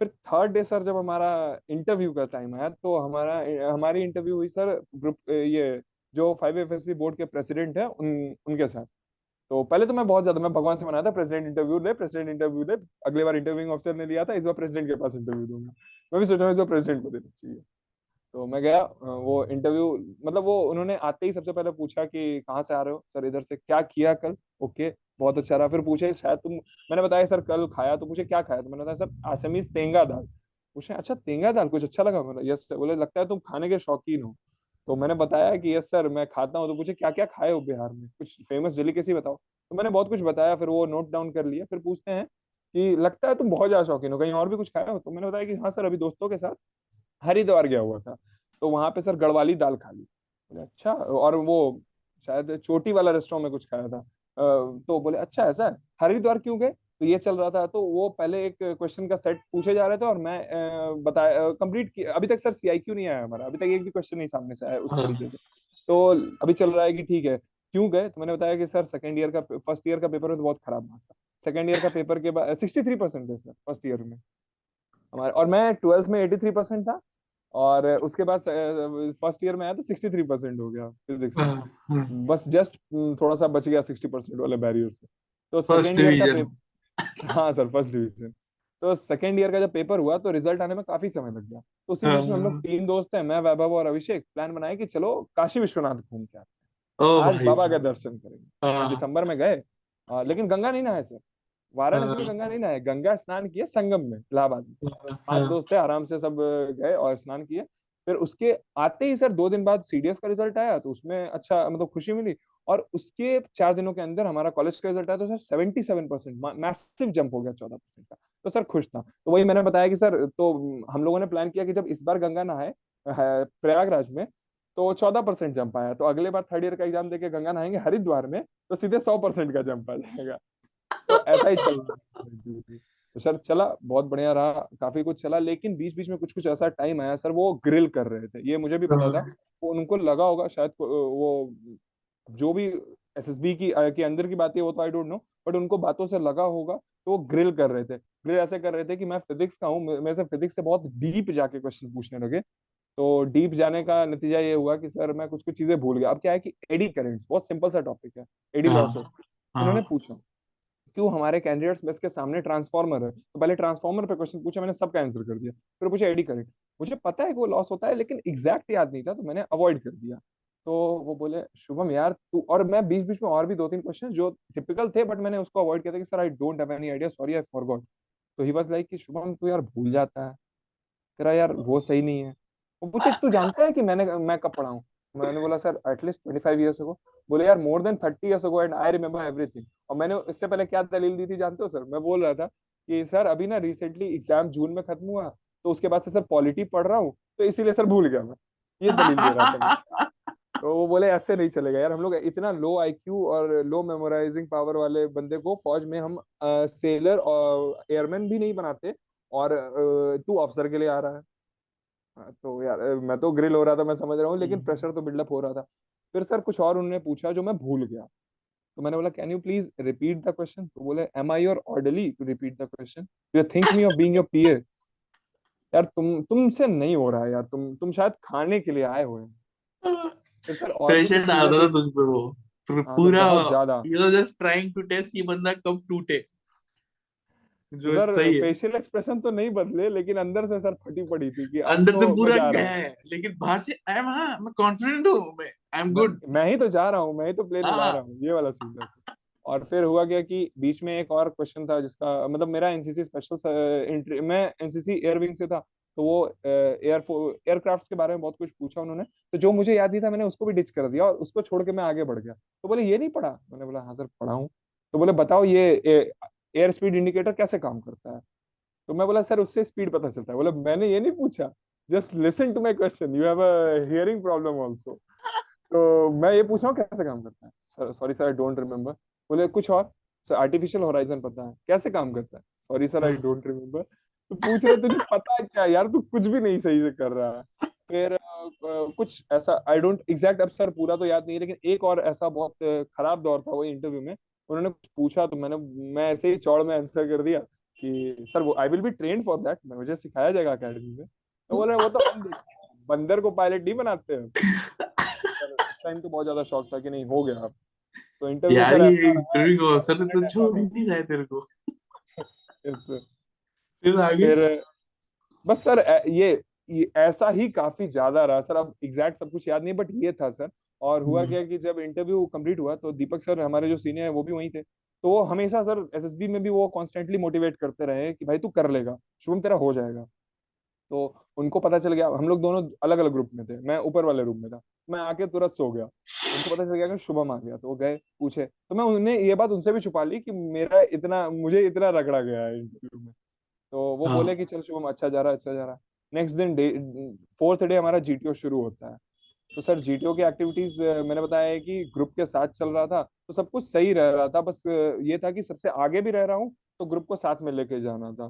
फिर थर्ड डे सर जब हमारा इंटरव्यू का टाइम आया तो हमारा हमारी इंटरव्यू हुई सर ग्रुप ये जो फाइव एफ़ बोर्ड के प्रेसिडेंट है उन उनके साथ। तो पहले तो मैं बहुत ज़्यादा मैं भगवान से मना था प्रेसिडेंट इंटरव्यू ले प्रेसिडेंट इंटरव्यू ले। अगले बार इंटरव्यूइंग ऑफिसर ने लिया था इस बार प्रेसिडेंट के पास इंटरव्यू दूँगा। मैं भी सोच रहा हूँ इस बार प्रेसिडेंट को देना चाहिए। तो मैं गया वो इंटरव्यू मतलब वो उन्होंने आते ही सबसे पहले पूछा कि कहाँ से आ रहे हो? सर, इधर से। क्या किया कल? ओके, बहुत अच्छा रहा। फिर पूछे, शायद तुम मैंने बताया, सर, कल खाया। तो पूछे, क्या खाया? तो मैंने बताया, सर, आसमीज तेंगा दाल। पूछे अच्छा तेंगा दाल? कुछ अच्छा लगा? Yes sir. बोले, लगता है तुम खाने के शौकीन हो। तो मैंने बताया कि, यस सर, मैं खाता हूँ। तो पूछे, क्या क्या खाए हो बिहार में? कुछ फ़ेमस डेलिकेसी बताओ? तो मैंने बहुत कुछ बताया, फिर वो नोट डाउन कर लिया। फिर पूछते हैं कि, लगता है तुम बहुत ज़्यादा शौकीन हो। कहीं और भी कुछ खाया हो? तो मैंने बताया कि हाँ सर, अभी दोस्तों के साथ। हरिद्वार गया हुआ था। तो वहाँ पे सर गढ़वाली दाल खा ली। बोले अच्छा। और वो शायद चोटी वाला रेस्टोरेंट में कुछ खाया था। तो बोले अच्छा ऐसा है। हरिद्वार क्यों गए? तो ये चल रहा था। तो वो पहले एक क्वेश्चन का सेट पूछे जा रहे थे और मैं बताया कंप्लीट किया। अभी तक सर सीआईक्यू नहीं आया हमारा। अभी तक एक भी क्वेश्चन नहीं सामने से आया उस हाँ। तरीके से। तो अभी चल रहा है कि ठीक है। क्यों गए? तो मैंने बताया कि सर सेकंड ईयर का फ़र्स्ट ईयर का पेपर में तो बहुत खराब मार्क्स था। सेकंड ईयर का पेपर के बाद सिक्सटी थ्री परसेंट थे सर फ़र्स्ट ईयर में। हमारे और मैं ट्वेल्थ में एटी थ्री परसेंट था। और उसके बाद फ़र्स्ट ईयर में आया तो सिक्सटी थ्री परसेंट हो गया फिजिक्स में। हाँ, हाँ, बस जस्ट थोड़ा सा बच गया सिक्सटी परसेंट वाले बैरियर से। तो सेकेंड ईयर का हाँ सर फ़र्स्ट डिवीज़न तो सेकेंड ईयर का जब पेपर हुआ तो रिज़ल्ट आने में काफ़ी समय लग गया। तो उसी बीच में हम लोग हाँ, तीन दोस्त हैं मैं वैभव और अभिषेक प्लान बनाए कि चलो काशी विश्वनाथ घूम के आते हैं। आज बाबा का दर्शन करेंगे। हाँ, दिसंबर में गए। लेकिन गंगा नहीं नहाए सर वाराणसी में हाँ, गंगा नहीं नहाए गंगा स्नान किए संगम में इलाहाबाद में। हाँ, पाँच हाँ, दोस्त थे आराम से सब गए और स्नान किए। फिर उसके आते ही सर दो दिन बाद सीडीएस का रिज़ल्ट आया तो उसमें अच्छा मतलब खुशी मिली। और उसके चार दिनों के अंदर हमारा कॉलेज का रिज़ल्ट आया तो sir seventy seven percent massive jump हो गया चौदह परसेंट का। तो सर खुश था। तो वही मैंने बताया कि सर तो हम लोगों ने प्लान किया कि जब इस बार गंगा नहाए प्रयागराज में तो चौदह परसेंट जंप आया। तो अगले बार थर्ड ईयर का एग्ज़ाम देके गंगा नहाएँगे हरिद्वार में तो सीधे सौ परसेंट का जंप आ जाएगा। तो ऐसा ही चल तो सर चला बहुत बढ़िया रहा काफ़ी कुछ चला लेकिन बीच बीच में कुछ कुछ ऐसा टाइम आया सर वो ग्रिल कर रहे थे। ये मुझे भी पता था हाँ, वो उनको लगा होगा शायद वो जो भी एसएसबी की के अंदर की बात है वो तो आई डोंट नो बट उनको बातों से लगा होगा तो वो ग्रिल कर रहे थे। ग्रिल ऐसे कर रहे थे कि मैं फिजिक्स का हूँ मेरे से फिजिक्स से बहुत डीप जाके क्वेश्चन पूछने लगे। तो डीप जाने का नतीजा ये हुआ कि सर मैं कुछ कुछ चीज़ें भूल गया। अब क्या है कि एडी करेंट्स बहुत सिंपल सा टॉपिक है एडी हाँ, उन्होंने हाँ, पूछा। क्यों हमारे कैंडिडेट्स बेस के सामने ट्रांसफॉर्मर है? तो पहले ट्रांसफॉर्मर पे क्वेश्चन पूछा, मैंने सबका आंसर कर दिया। फिर पूछा एडी करंट मुझे पता है कि वो लॉस होता है, लेकिन एग्जैक्ट याद नहीं था तो मैंने अवॉइड कर दिया। तो वो बोले, शुभम यार, तू और मैं बीच बीच में और भी दो तीन क्वेश्चन जो टिपिकल थे बट मैंने उसको अवॉइड किया था कि sir I don't have any idea sorry I forgot तो ही वाज लाइक कि, शुभम, तू यार भूल जाता है। तेरा यार वो सही नहीं है। वो पूछे, तू जानता है कि मैंने, मैं कब पढ़ा हूँ? मैंने बोला sir at least twenty five years ago बोले यार more than thirty years ago and I remember everything और मैंने इससे पहले क्या दलील दी थी जानते हो सर? मैं बोल रहा था कि सर अभी ना रिसेंटली एग्ज़ाम जून में खत्म हुआ तो उसके बाद से सर पॉलिटी पढ़ रहा हूँ तो इसीलिए सर भूल गया मैं। ये दलील दे रहा था [LAUGHS] तो वो बोले ऐसे नहीं चलेगा यार हम लोग इतना लो आईक्यू और लो मेमोराइजिंग पावर वाले बंदे को फौज में हम सेलर और एयरमैन भी नहीं बनाते और तू अफसर के लिए आ रहा हाँ, तो यार मैं तो ग्रिल हो रहा था मैं समझ रहा हूँ लेकिन हम्म, प्रेशर तो बिल्डअप हो रहा था। फिर सर कुछ और उन्होंने पूछा जो मैं भूल गया। तो मैंने बोला can you please repeat the question तो बोले am I your orderly to repeat the question you think me of being your PA यार तुम तुमसे नहीं हो रहा है यार तुम तुम शायद खाने के लिए आए हुए हैं। फिर सर प्रेशर डाल रहा था तुझ पे वो। पूरा हाँ ज़्यादा। You know just trying to test कि बंदा कब टूटे। तो जो सर सही है। फेशियल एक्सप्रेशन तो नहीं बदले लेकिन अंदर से सर फटी पड़ी थी कि अंदर से तो पूरा गया है। लेकिन बाहर से आई एम हाँ मैं कॉन्फिडेंट हूँ मैं आई एम गुड मैं ही तो जा रहा हूँ मैं ही तो प्लेन उड़ा हाँ। रहा हूँ ये वाला सीन था और फिर हुआ क्या कि बीच में एक और क्वेश्चन था जिसका मतलब मेरा एनसीसी स्पेशल एंट्री मैं एनसीसी एयर विंग से था तो वो एयर एयरक्राफ्ट के बारे में बहुत कुछ पूछा उन्होंने तो जो मुझे याद नहीं था मैंने उसको भी डिच कर दिया और उसको छोड़ के मैं आगे बढ़ गया। तो बोले ये नहीं पढ़ा? मैंने बोला हाँ सर पढ़ा हूँ। तो बोले बताओ ये एयर स्पीड इंडिकेटर कैसे काम करता है? तो मैं बोला सर उससे स्पीड पता चलता है। बोले मैंने ये नहीं पूछा। Just listen to my question you have a hearing problem also तो मैं ये पूछ रहा हूँ कैसे काम करता है? Sir sorry sir I don't remember बोले कुछ और? सर आर्टिफिशियल होराइजन पता है। कैसे काम करता है? Sorry sir I don't remember तो पूछ रहे तुझे पता है क्या यार? तू कुछ भी नहीं सही से कर रहा है। फिर अ, अ, कुछ ऐसा आई डोंट एग्जैक्ट अब सर पूरा तो याद नहीं लेकिन एक और ऐसा बहुत खराब दौर था वो इंटरव्यू में उन्होंने पूछा तो मैंने मैं ऐसे ही चौड़ में आंसर कर दिया कि सर वो I will be train for that मुझे सिखाया जाएगा अकेडमी में. तो बोले वो तो बंदर को पायलट नहीं बनाते हैं. टाइम तो बहुत ज़्यादा शौक था कि नहीं हो गया। तो इंटरव्यू यार सर ये इंटरव्यू को दस सर तो [LAUGHS] छोड़ ही नहीं रहा तेरे को। फिर आगे? फिर बस सर ये, ये ऐसा ही काफ़ी ज़्यादा रहा। सर अब एग्जैक्ट सब कुछ याद नहीं बट ये था सर और हुआ हम्म, क्या कि जब इंटरव्यू कंप्लीट हुआ तो दीपक सर हमारे जो सीनियर है वो भी वहीं थे। तो वो हमेशा सर एसएसबी में भी वो कॉन्स्टेंटली मोटिवेट करते रहे कि भाई तू कर लेगा शुभम तेरा हो जाएगा। तो उनको पता चल गया हम लोग दोनों अलग अलग ग्रुप में थे मैं ऊपर वाले रूम में था। मैं आके तुरंत सो गया उनको पता चल गया कि शुभम आ गया तो वो गए पूछे। तो मैं उन्हें ये बात उनसे भी छुपा ली कि मेरा इतना मुझे इतना रगड़ा गया है इंटरव्यू में। तो वो हाँ। बोले कि चल शुभम अच्छा जा रहा है अच्छा जा रहा है। नेक्स्ट दिन डे फोर्थ डे हमारा जीटीओ शुरू होता है। तो सर जीटीओ की एक्टिविटीज़ मैंने बताया है कि ग्रुप के साथ चल रहा था तो सब कुछ सही रह रहा था। बस ये था कि सबसे आगे भी रह रहा हूँ तो ग्रुप को साथ में लेके जाना था।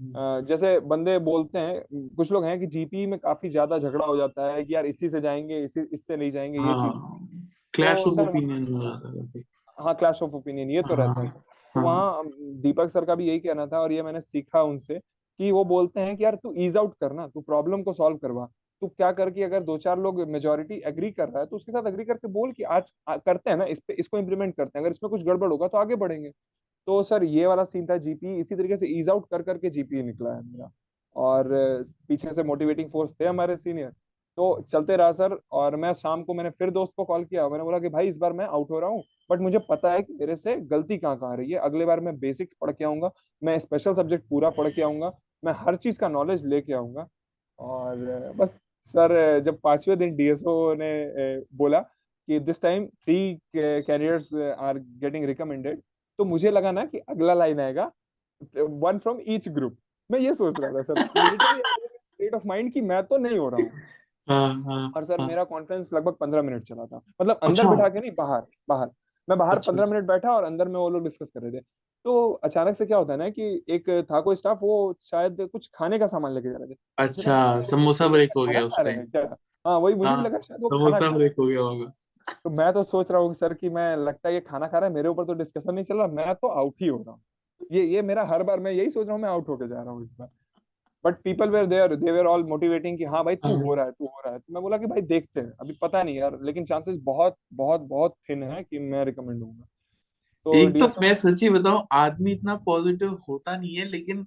हम्म, जैसे बंदे बोलते हैं कुछ लोग हैं कि जीपी में काफ़ी ज़्यादा झगड़ा हो जाता है कि यार इसी से जाएँगे इसी इससे नहीं जाएँगे ये चीज़। हाँ क्लैश ऑफ़ ओपिनियन हो हाँ क्लैश ऑफ़ ओपिनियन ये तो रहता है। हाँ तो हाँ। वहाँ दीपक सर का भी यही कहना था और ये मैंने सीखा उनसे कि वो बोलते हैं कि यार तू ईज आउट करना तू प्रॉब्लम को सॉल्व करवा। तू क्या कर कि अगर दो चार लोग मेजोरिटी एग्री कर रहा है तो उसके साथ एग्री करके बोल कि आज करते हैं ना, इस पे, इसको इम्प्लीमेंट करते हैं। अगर इसमें कुछ गड़बड़ होगा तो आगे बढ़ेंगे। तो सर, ये वाला सीन था जीपी इसी तरीके से ईज आउट कर, करके जीपी निकला है मेरा। और, पीछे से मोटिवेटिंग फोर्स थे हमारे सीनियर तो चलते रहा सर, और मैं शाम को मैंने फिर दोस्त को कॉल किया। मैंने बोला कि भाई, इस बार मैं आउट हो रहा हूँ बट मुझे पता है कि मेरे से गलती कहाँ कहाँ रही है। अगले बार मैं बेसिक्स पढ़ के आऊँगा, मैं स्पेशल सब्जेक्ट पूरा पढ़ के आऊँगा, मैं हर चीज़ का नॉलेज लेके आऊँगा। और, बस सर जब पाँचवें दिन डीएसओ ने बोला कि this time three careers are getting recommended तो मुझे लगा ना कि अगला लाइन आएगा वन फ्रॉम ईच ग्रुप मैं ये सोच रहा था सर स्टेट ऑफ़ माइंड कि मैं तो नहीं हो रहा हूँ। [LAUGHS] हाँ हाँ और सर हाँ। मेरा कॉन्फ्रेंस लगभग पंद्रह मिनट चला था। मतलब अंदर अच्छा। बिठा के नहीं बाहर बाहर। मैं बाहर अच्छा पंद्रह अच्छा। मिनट बैठा और अंदर में वो लोग डिस्कस कर रहे थे। तो अचानक से क्या होता है ना कि एक था कोई स्टाफ वो शायद कुछ खाने का सामान लेके जा रहे थे। अच्छा समोसा ब्रेक हो गया उस टाइम हाँ वही मुझे भी हाँ लगा शायद समोसा ब्रेक हो गया होगा। तो मैं तो सोच रहा हूँ सर कि मैं लगता है ये खाना खा रहा है मेरे ऊपर तो डिस्कशन नहीं चल रहा मैं तो आउट ही हो रहा हूँ। ये ये मेरा हर बार मैं यही सोच रहा हूँ मैं आउट होके जा रहा हूँ इस बार। But people were there they were all motivating कि हाँ भाई तू हाँ। हो रहा है तू हो रहा है। तो मैं बोला कि भाई देखते हैं अभी पता नहीं यार लेकिन चांसेस बहुत बहुत बहुत थिन है कि मैं रिकमेंड होऊँगा तो एक तो मैं सच्ची बताऊँ आदमी इतना पॉजिटिव होता नहीं है लेकिन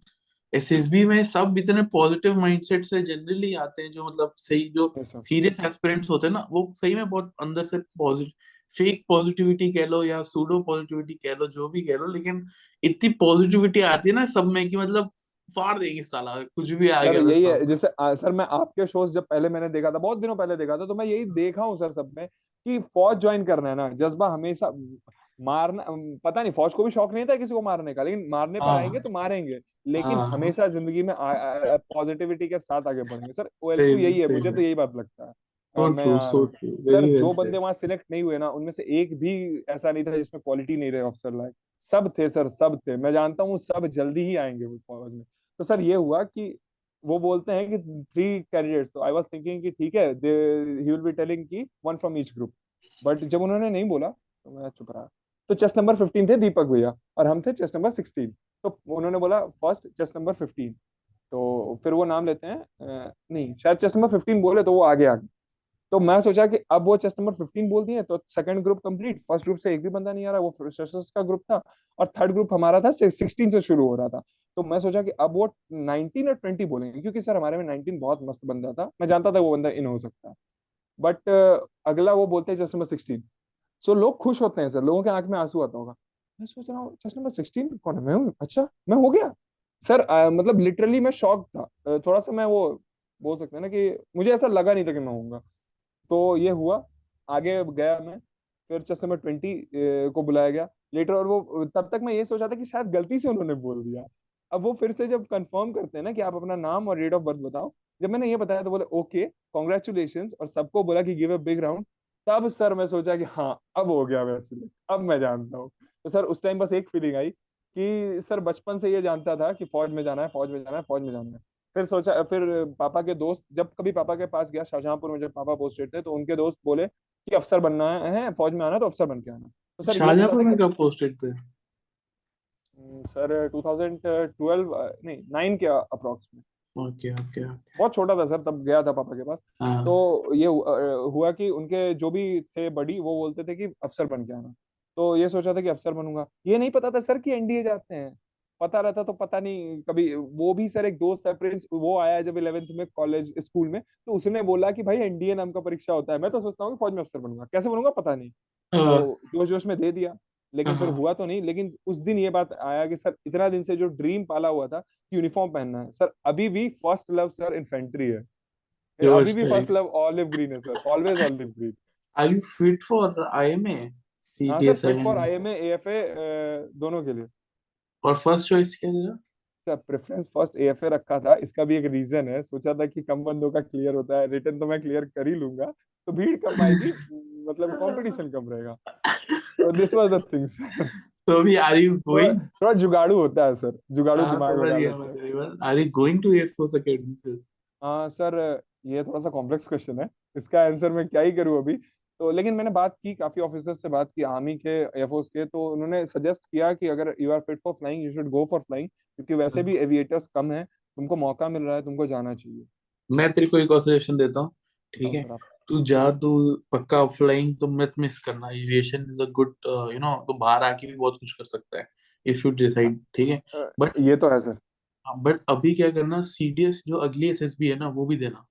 एसएसबी में सब इतने पॉजिटिव माइंडसेट से जनरली आते हैं जो मतलब सही जो सीरियस एस्पिरेंट्स होते हैं ना वो सही में बहुत अंदर से पॉजिटिव फेक पॉजिटिविटी कह लो या सूडो पॉजिटिविटी कह लो जो भी कह लो लेकिन इतनी पॉजिटिविटी आती है ना सब में कि मतलब फाड़ देंगे साला कुछ भी आ गया तो यही है जैसे आ, सर मैं आपके शोज़ जब पहले मैंने देखा था बहुत दिनों पहले देखा था तो मैं यही देखा हूँ सर सब में कि फौज ज्वाइन करना है ना जज्बा हमेशा मारना पता नहीं फौज को भी शौक नहीं था किसी को मारने का लेकिन मारने पर आएँगे हाँ तो मारेंगे लेकिन हाँ। हमेशा ज़िंदगी में पॉजिटिविटी के साथ आगे बढ़ेंगे। सर ओएलपी सही यही है मुझे तो यही बात लगता है। सर जो बंदे वहाँ सिलेक्ट नहीं हुए ना उनमें से एक भी ऐसा नहीं था जिसमें क्वालिटी नहीं रहे अफसर लायक। सब थे सर सब थे। मैं जानता हूँ सब जल्दी ही आएँगे वो फौज में। तो सर ये हुआ कि वो बोलते हैं कि थ्री कैंडिडेट्स तो आई वाज थिंकिंग कि ठीक है दे ही विल बी टेलिंग कि one from each group but जब उन्होंने नहीं बोला तो मैं चुप रहा। तो चेस्ट नंबर 15 थे, दीपक भैया, और हम थे चेस्ट नंबर 16 तो उन्होंने बोला फ़र्स्ट चेस्ट नंबर 15 तो फिर वो नाम लेते हैं नहीं, शायद चेस्ट नंबर 15 बोले तो वो आगे आ गए। तो मैं सोचा कि अब वो चेस्ट नंबर 15 बोल दिए तो second group complete first group से एक भी बंदा नहीं आ रहा, वो फ्रेशर्स का ग्रुप था, और थर्ड ग्रुप हमारा था 16 से शुरू हो रहा था। तो मैं सोचा कि अब वो 19 और 20 बोलेंगे, क्योंकि सर हमारे में 19 बहुत मस्त बंदा था। मैं जानता था वो बंदा इन हो सकता है। बट अगला वो बोलते हैं चेस्ट नंबर 16 सो so, लोग खुश होते हैं सर। लोगों के आँख में आँसू आता होगा। मैं सोच रहा हूँ 16 कौन है? मैं हूँ? अच्छा मैं हो गया। सर अ, मतलब लिटरली मैं शॉक था। थोड़ा सा मैं वो बोल सकते हैं ना कि मुझे ऐसा लगा नहीं था कि मैं होऊँगा। तो ये हुआ। आगे गया मैं। फिर चेस्ट नंबर ट्वेंटी को बुलाया गया। लेटर और वो तब तक मैं ये सोचा था कि शायद गलती से उन्होंने बोल दिया। अब वो फिर से जब कंफर्म करते हैं ना कि आप अपना नाम और डेट ऑफ़ बर्थ बताओ जब मैंने ये बताया तो बोले ओके कॉन्ग्रेचुलेशन और सबको बोला कि गिव अ बिग राउंड तब सर मैं सोचा कि हाँ अब हो गया वैसे अब मैं जानता हूँ। तो सर उस टाइम बस एक फीलिंग आई कि सर बचपन से ये जानता था कि फौज में जाना है फौज में जाना है फौज में जाना है। फिर सोचा फिर पापा के दोस्त जब कभी पापा के पास गया शाहजहांपुर में जब पापा पोस्टेड थे तो उनके दोस्त बोले कि अफसर बनना है फौज में आना तो अफसर बन के आना। तो सर शाहजहांपुर में कब पोस्टेड थे? हम्म, सर 2012 अ, नहीं नाइन के अप्रोक्स में। ओके ओके बहुत छोटा था सर तब गया था पापा के पास। हाँ। तो ये हुआ कि उनके जो भी थे बड़ी वो बोलते थे कि अफसर बन के आना। तो ये सोचा था कि अफसर बनूँगा। ये नहीं पता था सर कि एनडीए जाते हैं। पता रहता तो पता नहीं कभी वो भी सर एक दोस्त है प्रिंस वो आया जब इलेवेंथ में कॉलेज स्कूल में तो उसने बोला कि भाई एनडीए नाम का परीक्षा होता है। मैं तो सोचता हूँ फौज में अफसर बनूँगा। कैसे बनूँगा पता नहीं। हाँ। तो जोश जोश में दे दिया। लेकिन फिर हाँ। हुआ तो नहीं लेकिन उस दिन ये बात आया कि सर इतना दिन से जो ड्रीम पाला हुआ था कि यूनिफॉर्म पहनना है। सर अभी भी फ़र्स्ट लव सर इन्फेंट्री है। अभी भी फ़र्स्ट लव ऑलिव ग्रीन है sir. Always olive green. Are you fit for IMA CDS for IMA IMA AFA दोनों के लिए। और फ़र्स्ट चॉइस क्या था? सर प्रेफरेंस फ़र्स्ट एएफए रखा था। इसका भी एक रीजन है। सोचा था कि कम बंदों का क्लियर होता है। रिटर्न तो मैं क्लियर कर ही लूँगा। तो भीड़ कम आएगी। मतलब कंपटीशन कम रहेगा। तो this was the thing sir तो अभी आर यू थोड़ा गोइंग थोड़ा जुगाड़ू होता है सर. जुगाड़ू हाँ दिमाग लगा हैं। Are you going to Air Force Academy फिर हाँ सर ये थोड़ा सा कॉम्प्लेक्स क्वेश्चन है। इसका आंसर मैं क्या ही करूँ अभी? तो लेकिन मैंने बात की काफ़ी ऑफिसर्स से बात की आर्मी के एयरफोर्स के तो उन्होंने सजेस्ट किया कि अगर you are fit for flying you should go for flying क्योंकि वैसे भी एविएटर्स कम है तुमको मौका मिल रहा है तुमको जाना चाहिए। मैं तेरे को एक सजेशन देता हूँ ठीक है? सर आप तू जा तू पक्का ऑफलाइन तो मत मिस करना। Aviation is a good you know तो बाहर आके भी बहुत कुछ कर सकता है इफ़ यू डिसाइड ठीक है? बट ये तो है सर बट अभी क्या करना सीडीएस जो अगली एसएसबी है ना वो भी देना।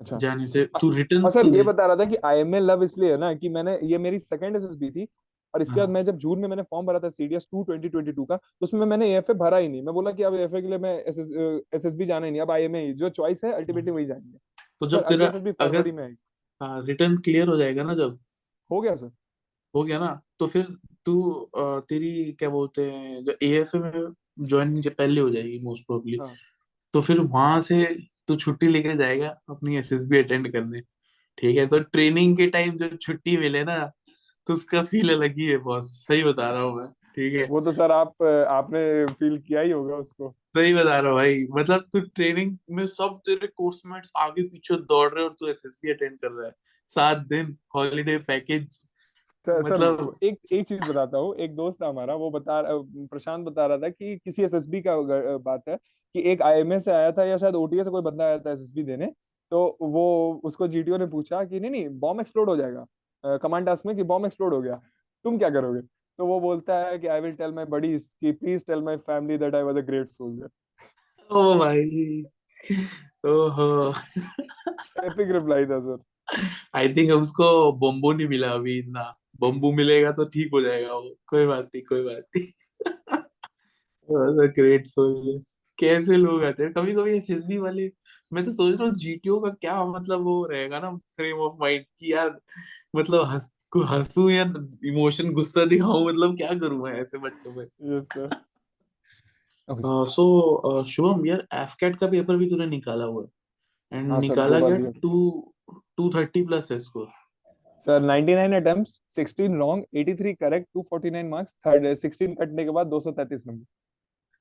अच्छा। जाने से तू रिटर्न हाँ सर ये बता रहा था कि आईएमए लव इसलिए है ना कि मैंने ये मेरी सेकंड एसएसबी थी और इसके बाद हाँ। मैं जब जून में मैंने फॉर्म भरा था सीडीएस 2 2022 का तो उसमें मैंने एएफए भरा ही नहीं। मैं बोला कि अब एएफए के लिए मैं एसएस एसएसबी जाना ही नहीं अब आईएमए ही जो चॉइस है अल्टीमेटली वही जाएँगे। तो सर जब अगली तेरा एसएसबी अगर में आएगी। हाँ रिटर्न क्लियर हो जाएगा ना जब? हो गया सर हो गया ना? तो फिर तू तेरी क्या बोलते हैं जो एएफए में ज्वाइन पहले हो जाएगी मोस्ट प्रोबेबली हाँ। तो फिर वहाँ से तू छुट्टी लेके जाएगा अपनी एसएसबी अटेंड करने। ठीक है तो ट्रेनिंग के टाइम जो छुट्टी मिले ना तो उसका फील अलग ही है बॉस सही बता रहा हूँ मैं। ठीक है? वो तो सर आप आपने फील किया ही होगा उसको। सही बता रहा हूँ भाई मतलब तू ट्रेनिंग में सब तेरे कोर्समेट्स आगे पीछे दौड़ रहे और तू एसएसबी अटेंड कर रहा है। सात दिन हॉलीडे पैकेज सर सर मतलब एक एक चीज़ बताता हूँ एक दोस्त हमारा वो बता प्रशांत बता रहा था कि किसी एसएसबी का बात है कि एक आईएमए से आया था या शायद ओटीए से कोई बंदा आया था एसएसबी देने तो वो उसको जीटीओ ने पूछा कि नहीं नहीं बॉम्ब एक्सप्लोड हो जाएगा। कमांड टास्क में कि बॉम्ब एक्सप्लोड हो गया तुम क्या करोगे? तो वो बोलता है कि I will tell my buddies कि please tell my family that I was a great soldier ओ भाई। ओहो। एपिक रिप्लाई था सर आई थिंक उसको बम्बू नहीं मिला अभी इतना। बम्बू मिलेगा तो ठीक हो जाएगा वो। कोई बात नहीं कोई बात नहीं। [LAUGHS] ग्रेट सोल कैसे लोग आते हैं? कभी कभी एसएसबी वाले मैं तो सोच रहा हूँ जीटीओ का क्या मतलब वो रहेगा ना फ्रेम ऑफ़ माइंड कि यार मतलब हंस को हंसू या इमोशन गुस्सा दिखाऊँ मतलब क्या करूँ मैं ऐसे बच्चों में? यस सर सो शुभम यार एफकेट का पेपर भी तूने निकाला हुआ है। एंड हाँ निकाला गया दिया। टू टू थर्टी प्लस है score sir 99 attempts 16 wrong 83 correct 249 marks third 16 कटने के बाद 233 नंबर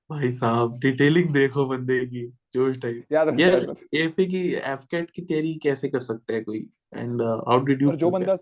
भाई साहब डिटेलिंग देखो बंदे की जोश टाइप। याद है यार एफए की एफकेट की तैयारी कैसे कर सकता है कोई? एंड हाउ डिड यू जो बंदा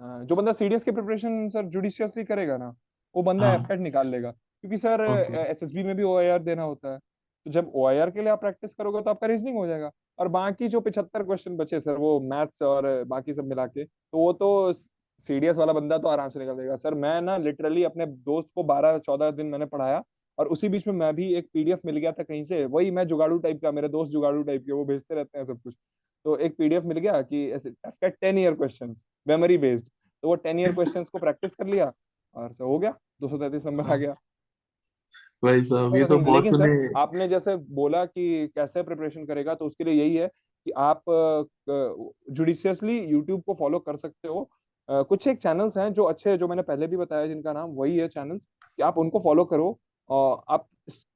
जो बंदा सीडीएस की प्रिपरेशन सर जुडिशियसली करेगा ना वो बंदा हाँ। निकाल लेगा। क्योंकि सर एसएसबी में भी ओआईआर देना होता है। तो जब ओआईआर के लिए आप प्रैक्टिस करोगे तो आपका रीजनिंग हो जाएगा। और बाकी जो 75 क्वेश्चन बचे सर वो मैथ्स और बाकी सब मिला के तो वो तो सीडीएस वाला बंदा तो आराम से निकाल देगा। सर मैं ना लिटरली अपने दोस्त को 12 14 दिन मैंने पढ़ाया और उसी बीच में मैं भी एक पीडीएफ मिल गया था कहीं से वही मैं जुगाड़ू टाइप का मेरे दोस्त जुगाड़ू टाइप के वो भेजते रहते हैं सब कुछ। तो एक पीडीएफ मिल गया कि एफकेट 10 ईयर क्वेश्चंस मेमोरी बेस्ड तो वो 10 ईयर क्वेश्चंस को प्रैक्टिस कर लिया और हो गया 233 नंबर आ गया। भाई साहब ये तो बहुत सर आपने जैसे बोला कि कैसे प्रिपरेशन करेगा तो उसके लिए यही है कि आप जुडिशियसली यूट्यूब को फॉलो कर सकते हो। अ, कुछ एक चैनल्स हैं जो अच्छे जो मैंने पहले भी बताया जिनका नाम वही है चैनल्स कि आप उनको फॉलो करो। और आप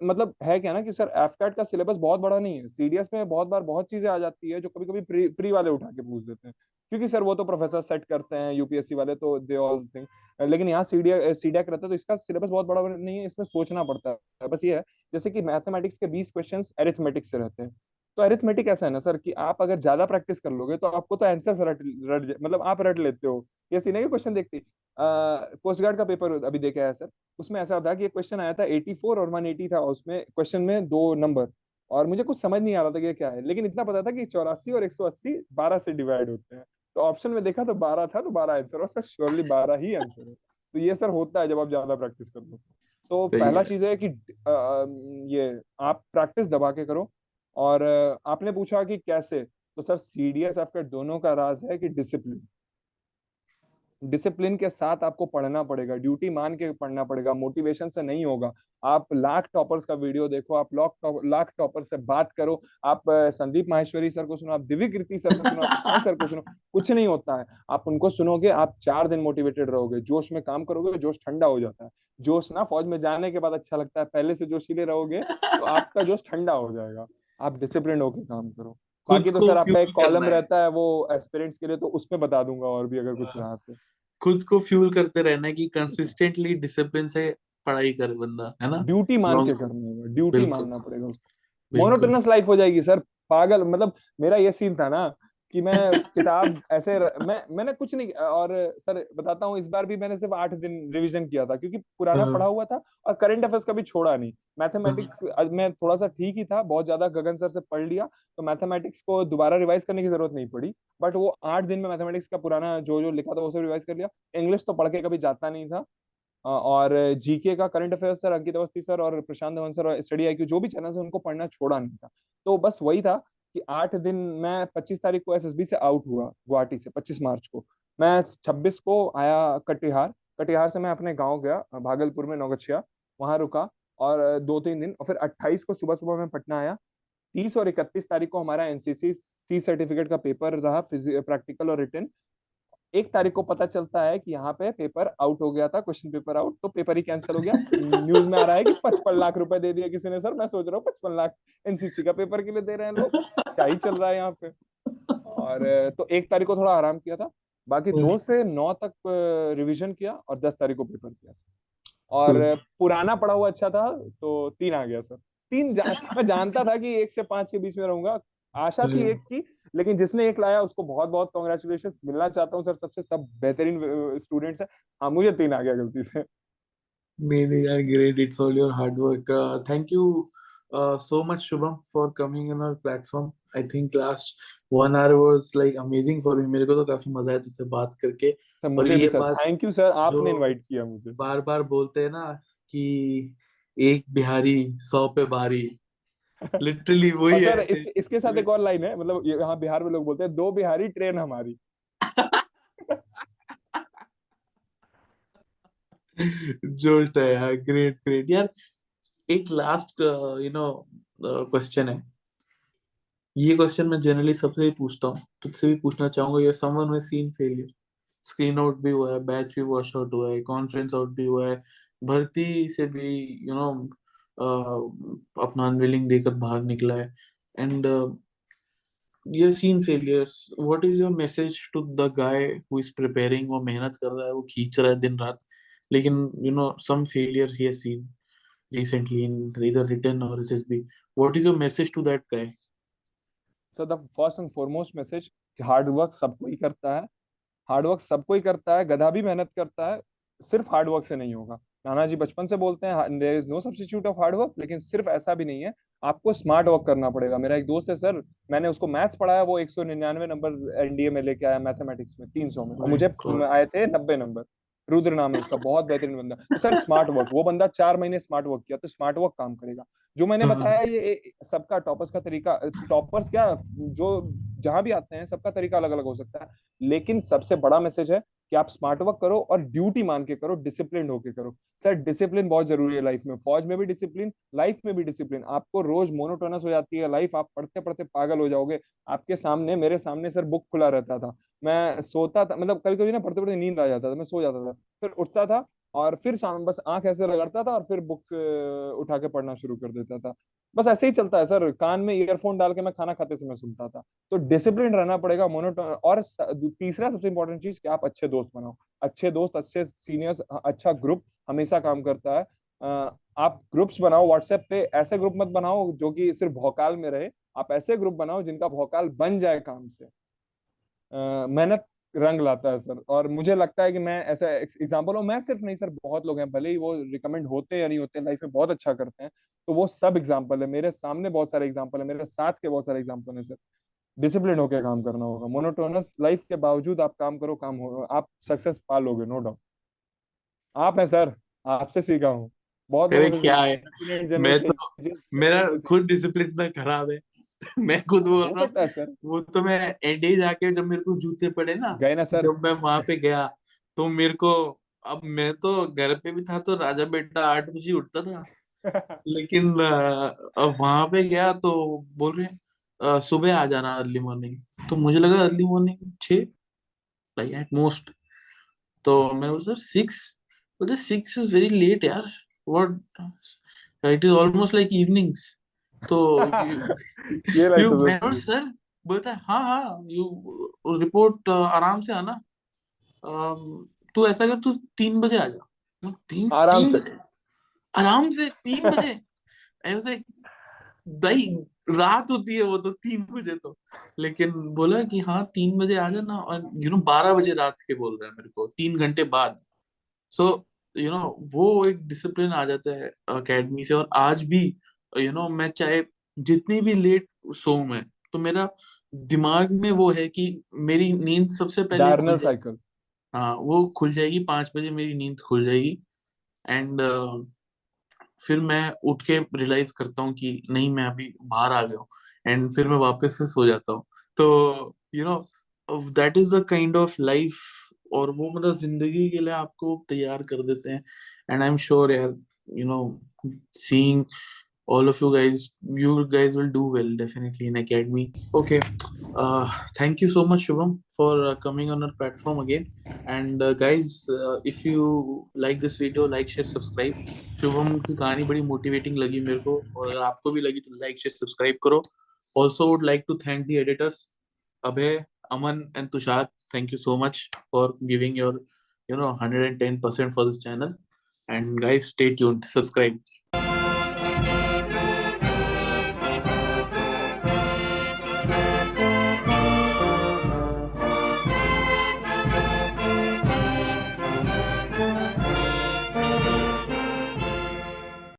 मतलब है क्या ना कि सर एफ़ कैट का सिलेबस बहुत बड़ा नहीं है। सीडीएस में बहुत बार बहुत चीज़ें आ जाती है जो कभी कभी प्री प्री वाले उठा के पूछ देते हैं। क्योंकि सर वो तो प्रोफेसर सेट करते हैं यूपीएससी वाले तो दे ऑल थिंग लेकिन यहाँ सीडीएस सीडीएक रहता है तो इसका सिलेबस बहुत बड़ा नहीं है, इसमें सोचना पड़ता है। बस ये है, जैसे कि मैथमेटिक्स के बीस क्वेश्चन एरिथमेटिक्स से रहते हैं। तो अरिथमेटिक ऐसा है ना सर कि आप अगर ज़्यादा प्रैक्टिस कर लोगे तो आपको तो आंसर्स रट रट मतलब आप रट लेते हो। ये सीने के क्वेश्चन देखते कोस्ट गार्ड का पेपर अभी देखा है सर उसमें ऐसा था कि एक क्वेश्चन आया था 84 और 180 था उसमें। क्वेश्चन में दो नंबर और मुझे कुछ समझ नहीं आ रहा था कि ये क्या है। लेकिन इतना पता था कि चौरासी और 180 12 से डिवाइड होते हैं। तो ऑप्शन में देखा तो 12 था तो 12 आंसर और सर श्योरली 12 ही आंसर है। तो ये सर होता है जब आप ज़्यादा प्रैक्टिस कर लो। तो पहला चीज़ है कि ये आप प्रैक्टिस दबा के करो। और आपने पूछा कि कैसे? तो सर सीडीएस आपका दोनों का राज है कि डिसिप्लिन डिसिप्लिन के साथ आपको पढ़ना पड़ेगा ड्यूटी मान के पढ़ना पड़ेगा मोटिवेशन से नहीं होगा। आप लाख टॉपर्स का वीडियो देखो आप लाख लाख टॉपर से बात करो आप संदीप माहेश्वरी सर को सुनो आप दिव्य कीर्ति सर को सुनो आप [LAUGHS] सर को सुनो कुछ नहीं होता है। आप उनको सुनोगे आप चार दिन मोटिवेटेड रहोगे जोश में काम करोगे जोश ठंडा हो जाता है। जोश ना फौज में जाने के बाद अच्छा लगता है पहले से जोशीले रहोगे तो आपका जोश ठंडा हो जाएगा। आप डिसिप्लिन होकर काम करो। बाकी तो सर आपका एक कॉलम रहता है वो एस्पिरेंट्स के लिए तो उसमें बता दूँगा और भी अगर कुछ हाँ, रहा तो। खुद को फ्यूल करते रहना है। कि कंसिस्टेंटली डिसिप्लिन से पढ़ाई कर बंदा है ना? ड्यूटी मान के करना होगा ड्यूटी मानना पड़ेगा उसको। मोनोटोनस लाइफ हो जाएगी सर। पागल मतलब मेरा ये सीन था ना कि मैं किताब ऐसे र, मैं मैंने कुछ नहीं और सर बताता हूँ इस बार भी मैंने सिर्फ़ आठ दिन रिवीजन किया था क्योंकि पुराना हाँ। पढ़ा हुआ था और करंट अफेयर्स कभी छोड़ा नहीं। मैथमेटिक्स मैं थोड़ा सा ठीक ही था बहुत ज़्यादा गगन सर से पढ़ लिया तो मैथमेटिक्स को दोबारा रिवाइज करने की ज़रूरत नहीं पड़ी बट वो आठ दिन में मैथमेटिक्स का पुराना जो जो लिखा था वो सब रिवाइज कर लिया। इंग्लिश तो पढ़ के कभी जाता नहीं था और जीके का current affairs sir Ankit Awasthi sir और प्रशांत धवन सर और स्टडी आई जो भी चैनल है उनको पढ़ना छोड़ा नहीं था। तो बस वही था कि आठ दिन मैं पच्चीस तारीख को एसएसबी से आउट हुआ, गुवाहाटी से, पच्चीस मार्च को। मैं छब्बीस को आया कटिहार। कटिहार से मैं अपने गाँव गया, भागलपुर में नौगछिया, वहाँ रुका और दो तीन दिन और फिर अट्ठाईस को सुबह सुबह मैं पटना आया। तीस और इकतीस तारीख को हमारा एनसीसी सी सर्टिफिकेट का पेपर रहा प्रैक्टिकल और रिटर्न एक तारीख को पता चलता है कि यहाँ पे पेपर आउट हो गया था क्वेश्चन पेपर आउट तो पेपर ही कैंसिल हो गया। न्यूज़ में आ रहा है कि पचपन लाख रुपए दे दिए किसी ने सर मैं सोच रहा हूँ पचपन लाख एनसीसी का पेपर के लिए दे रहे हैं लोग। क्या ही चल रहा है यहाँ पे? और तो एक तारीख को थोड़ा आराम किया था। बाकी दो से नौ तक रिविजन किया और दस तारीख को पेपर किया। और पुराना पढ़ा हुआ अच्छा था तो तीन आ गया सर। तीन जा, मैं जानता था कि एक से पाँच के बीच में रहूँगा। आशा थी एक की लेकिन जिसने एक लाया उसको बहुत बहुत कॉन्ग्रेचुलेशन मिलना चाहता हूँ सर। सबसे सब बेहतरीन स्टूडेंट्स है। हाँ मुझे तीन आ गया गलती से। नहीं नहीं यार great it's all your hard work thank you so much Shubham for coming on our platform. I think last one hour was like amazing for me. मेरे को तो काफ़ी मज़ा आया तुझसे बात करके। सर मुझे भी सर। थैंक यू सर आपने इनवाइट किया मुझे। बार बार बोलते हैं ना कि एक बिहारी सौ पे भारी लिटरली वही सर इसके, इसके साथ एक और लाइन है मतलब यहाँ बिहार में लोग बोलते हैं दो बिहारी ट्रेन हमारी। [LAUGHS] जोल्ट है यार ग्रेट ग्रेट यार एक लास्ट यू नो क्वेश्चन है। ये क्वेश्चन मैं जनरली सबसे ही पूछता हूँ। तुझसे भी पूछना चाहूँगा ये someone who seen failure screen out भी हुआ है बैच भी वॉश आउट हुआ है कॉन्फ्रेंस आउट भी हुआ है। भर्ती से भी यू you नो know, अपना अनविलिंग देकर बाहर निकला है एंड ये seen failures what is your message to the guy who is preparing वो मेहनत कर रहा है, वो खींच रहा है दिन रात लेकिन you know some failure he has seen recently in either written or SSB. What is your message to that guy? So, the first and foremost message hard work सबको ही करता है हार्ड वर्क सबको ही करता है, गधा भी मेहनत करता है, सिर्फ़ हार्ड वर्क से नहीं होगा नाना जी बचपन से बोलते हैं there is no substitute of hard work लेकिन सिर्फ़ ऐसा भी नहीं है। आपको स्मार्ट वर्क करना पड़ेगा। मेरा एक दोस्त है सर मैंने उसको मैथ्स पढ़ाया वो एक सौ निन्यानवे नंबर एनडीए में लेके आया मैथमेटिक्स में 300 में। और मुझे आए थे 90 नंबर रुद्र नाम है उसका बहुत बेहतरीन बंदा। तो सर स्मार्ट वर्क वो बंदा चार महीने स्मार्ट वर्क किया तो स्मार्ट वर्क काम करेगा। जो मैंने हाँ, हाँ। बताया ये सबका टॉपर्स का तरीका टॉपर्स क्या जो जहाँ भी आते हैं सबका तरीका अलग अलग हो सकता है। लेकिन सबसे बड़ा मैसेज है कि आप स्मार्ट वर्क करो और ड्यूटी मान के करो डिसिप्लिन होके करो। सर डिसिप्लिन बहुत ज़रूरी है लाइफ में। फौज में भी डिसिप्लिन लाइफ में भी डिसिप्लिन आपको रोज मोनोटोनस हो जाती है लाइफ आप पढ़ते पढ़ते पागल हो जाओगे। आपके सामने, मेरे सामने सर बुक खुला रहता था। मैं सोता था मतलब कभी कभी ना पढ़ते पढ़ते नींद आ जाता था, मैं सो जाता था। फिर उठता था और फिर शाम, बस आँख ऐसे रगड़ता था और फिर बुक उठा के पढ़ना शुरू कर देता था। बस ऐसे ही चलता है, सर। कान में ईयरफोन डाल के मैं खाना खाते समय सुनता था। तो डिसिप्लिन रहना पड़ेगा मोनोटोन और तीसरा सबसे इंपॉर्टेंट चीज़, कि आप अच्छे दोस्त बनाओ। अच्छे दोस्त, अच्छे सीनियर्स अच्छा ग्रुप हमेशा काम करता है। आप ग्रुप्स बनाओ व्हाट्सएप पे ऐसे ग्रुप मत बनाओ, जो कि सिर्फ़ भौकाल में रहे। आप ऐसे ग्रुप बनाओ जिनका भौकाल बन जाए काम से। मेहनत रंग लाता है सर। और मुझे लगता है कि मैं ऐसा एग्ज़ाम्पल हूँ मैं सिर्फ़ नहीं सर बहुत लोग हैं भले ही वो रिकमेंड होते या नहीं होते लाइफ में बहुत अच्छा करते हैं तो वो सब एग्ज़ाम्पल है। मेरे सामने बहुत सारे एग्ज़ाम्पल है मेरे साथ के बहुत सारे एग्ज़ाम्पल है सर। डिसिप्लिन होकर काम करना होगा। मोनोटोनस लाइफ के बावजूद आप काम करो काम हो आप सक्सेस पा लोगे नो डाउट आप हैं सर आपसे सीखा हूँ। बहुत क्या है? मैं तो मेरा खुद डिसिप्लिन इतना खराब है। [LAUGHS] मैं खुद बोल रहा हूँ वो तो मैं एंडे जाके जब मेरे को जूते पड़े ना गए ना सर? जब मैं वहाँ पे गया तो मेरे को अब मैं तो घर पे भी था तो राजा बेटा आठ बजे उठता था। [LAUGHS] लेकिन अब वहाँ पे गया तो बोल रहे सुबह आ जाना अर्ली मॉर्निंग तो मुझे लगा अर्ली मॉर्निंग छः लाइक एट मोस्ट तो मैं बोला सर सिक्स बोलते सिक्स इज़ वेरी लेट यार। What it is almost like evenings तो [LAUGHS] ये यू सर बोलता है हाँ हाँ यू रिपोर्ट आराम से आना। तू ऐसा कर तू तीन बजे आ जा। तीन आराम तीन से। आराम से तीन [LAUGHS] बजे? ऐसे भाई रात होती है वो तो तीन बजे तो। लेकिन बोला कि हाँ तीन बजे आ जाना और यू नो बारह बजे रात के बोल रहा है मेरे को तीन घंटे बाद। सो यू नो वो एक डिसिप्लिन आ जाता है अकेडमी से और आज भी यू नो मैं चाहे जितनी भी लेट सो मैं तो मेरा दिमाग में वो है कि मेरी नींद सबसे पहले साइकिल हाँ वो खुल जाएगी पाँच बजे मेरी नींद खुल जाएगी। एंड uh, फिर मैं उठ के रियलाइज़ करता हूँ कि नहीं मैं अभी बाहर आ गया हूँ। एंड फिर मैं वापस से सो जाता हूँ। तो you know that is the kind of life और वो मतलब ज़िंदगी के लिए आपको तैयार कर देते हैं। एंड आई एम श्योर यार you know seeing all of you guys you guys will do well definitely in academy okay uh thank you so much shubham for uh, coming on our platform again and uh, guys uh, if you like this video like share subscribe Shubham की कहानी बड़ी motivating लगी मेरे को और अगर आपको भी लगी तो लाइक शेयर सब्सक्राइब करो also would like to thank the editors abhay aman and tushar thank you so much for giving your you know 110% for this channel and guys stay tuned subscribe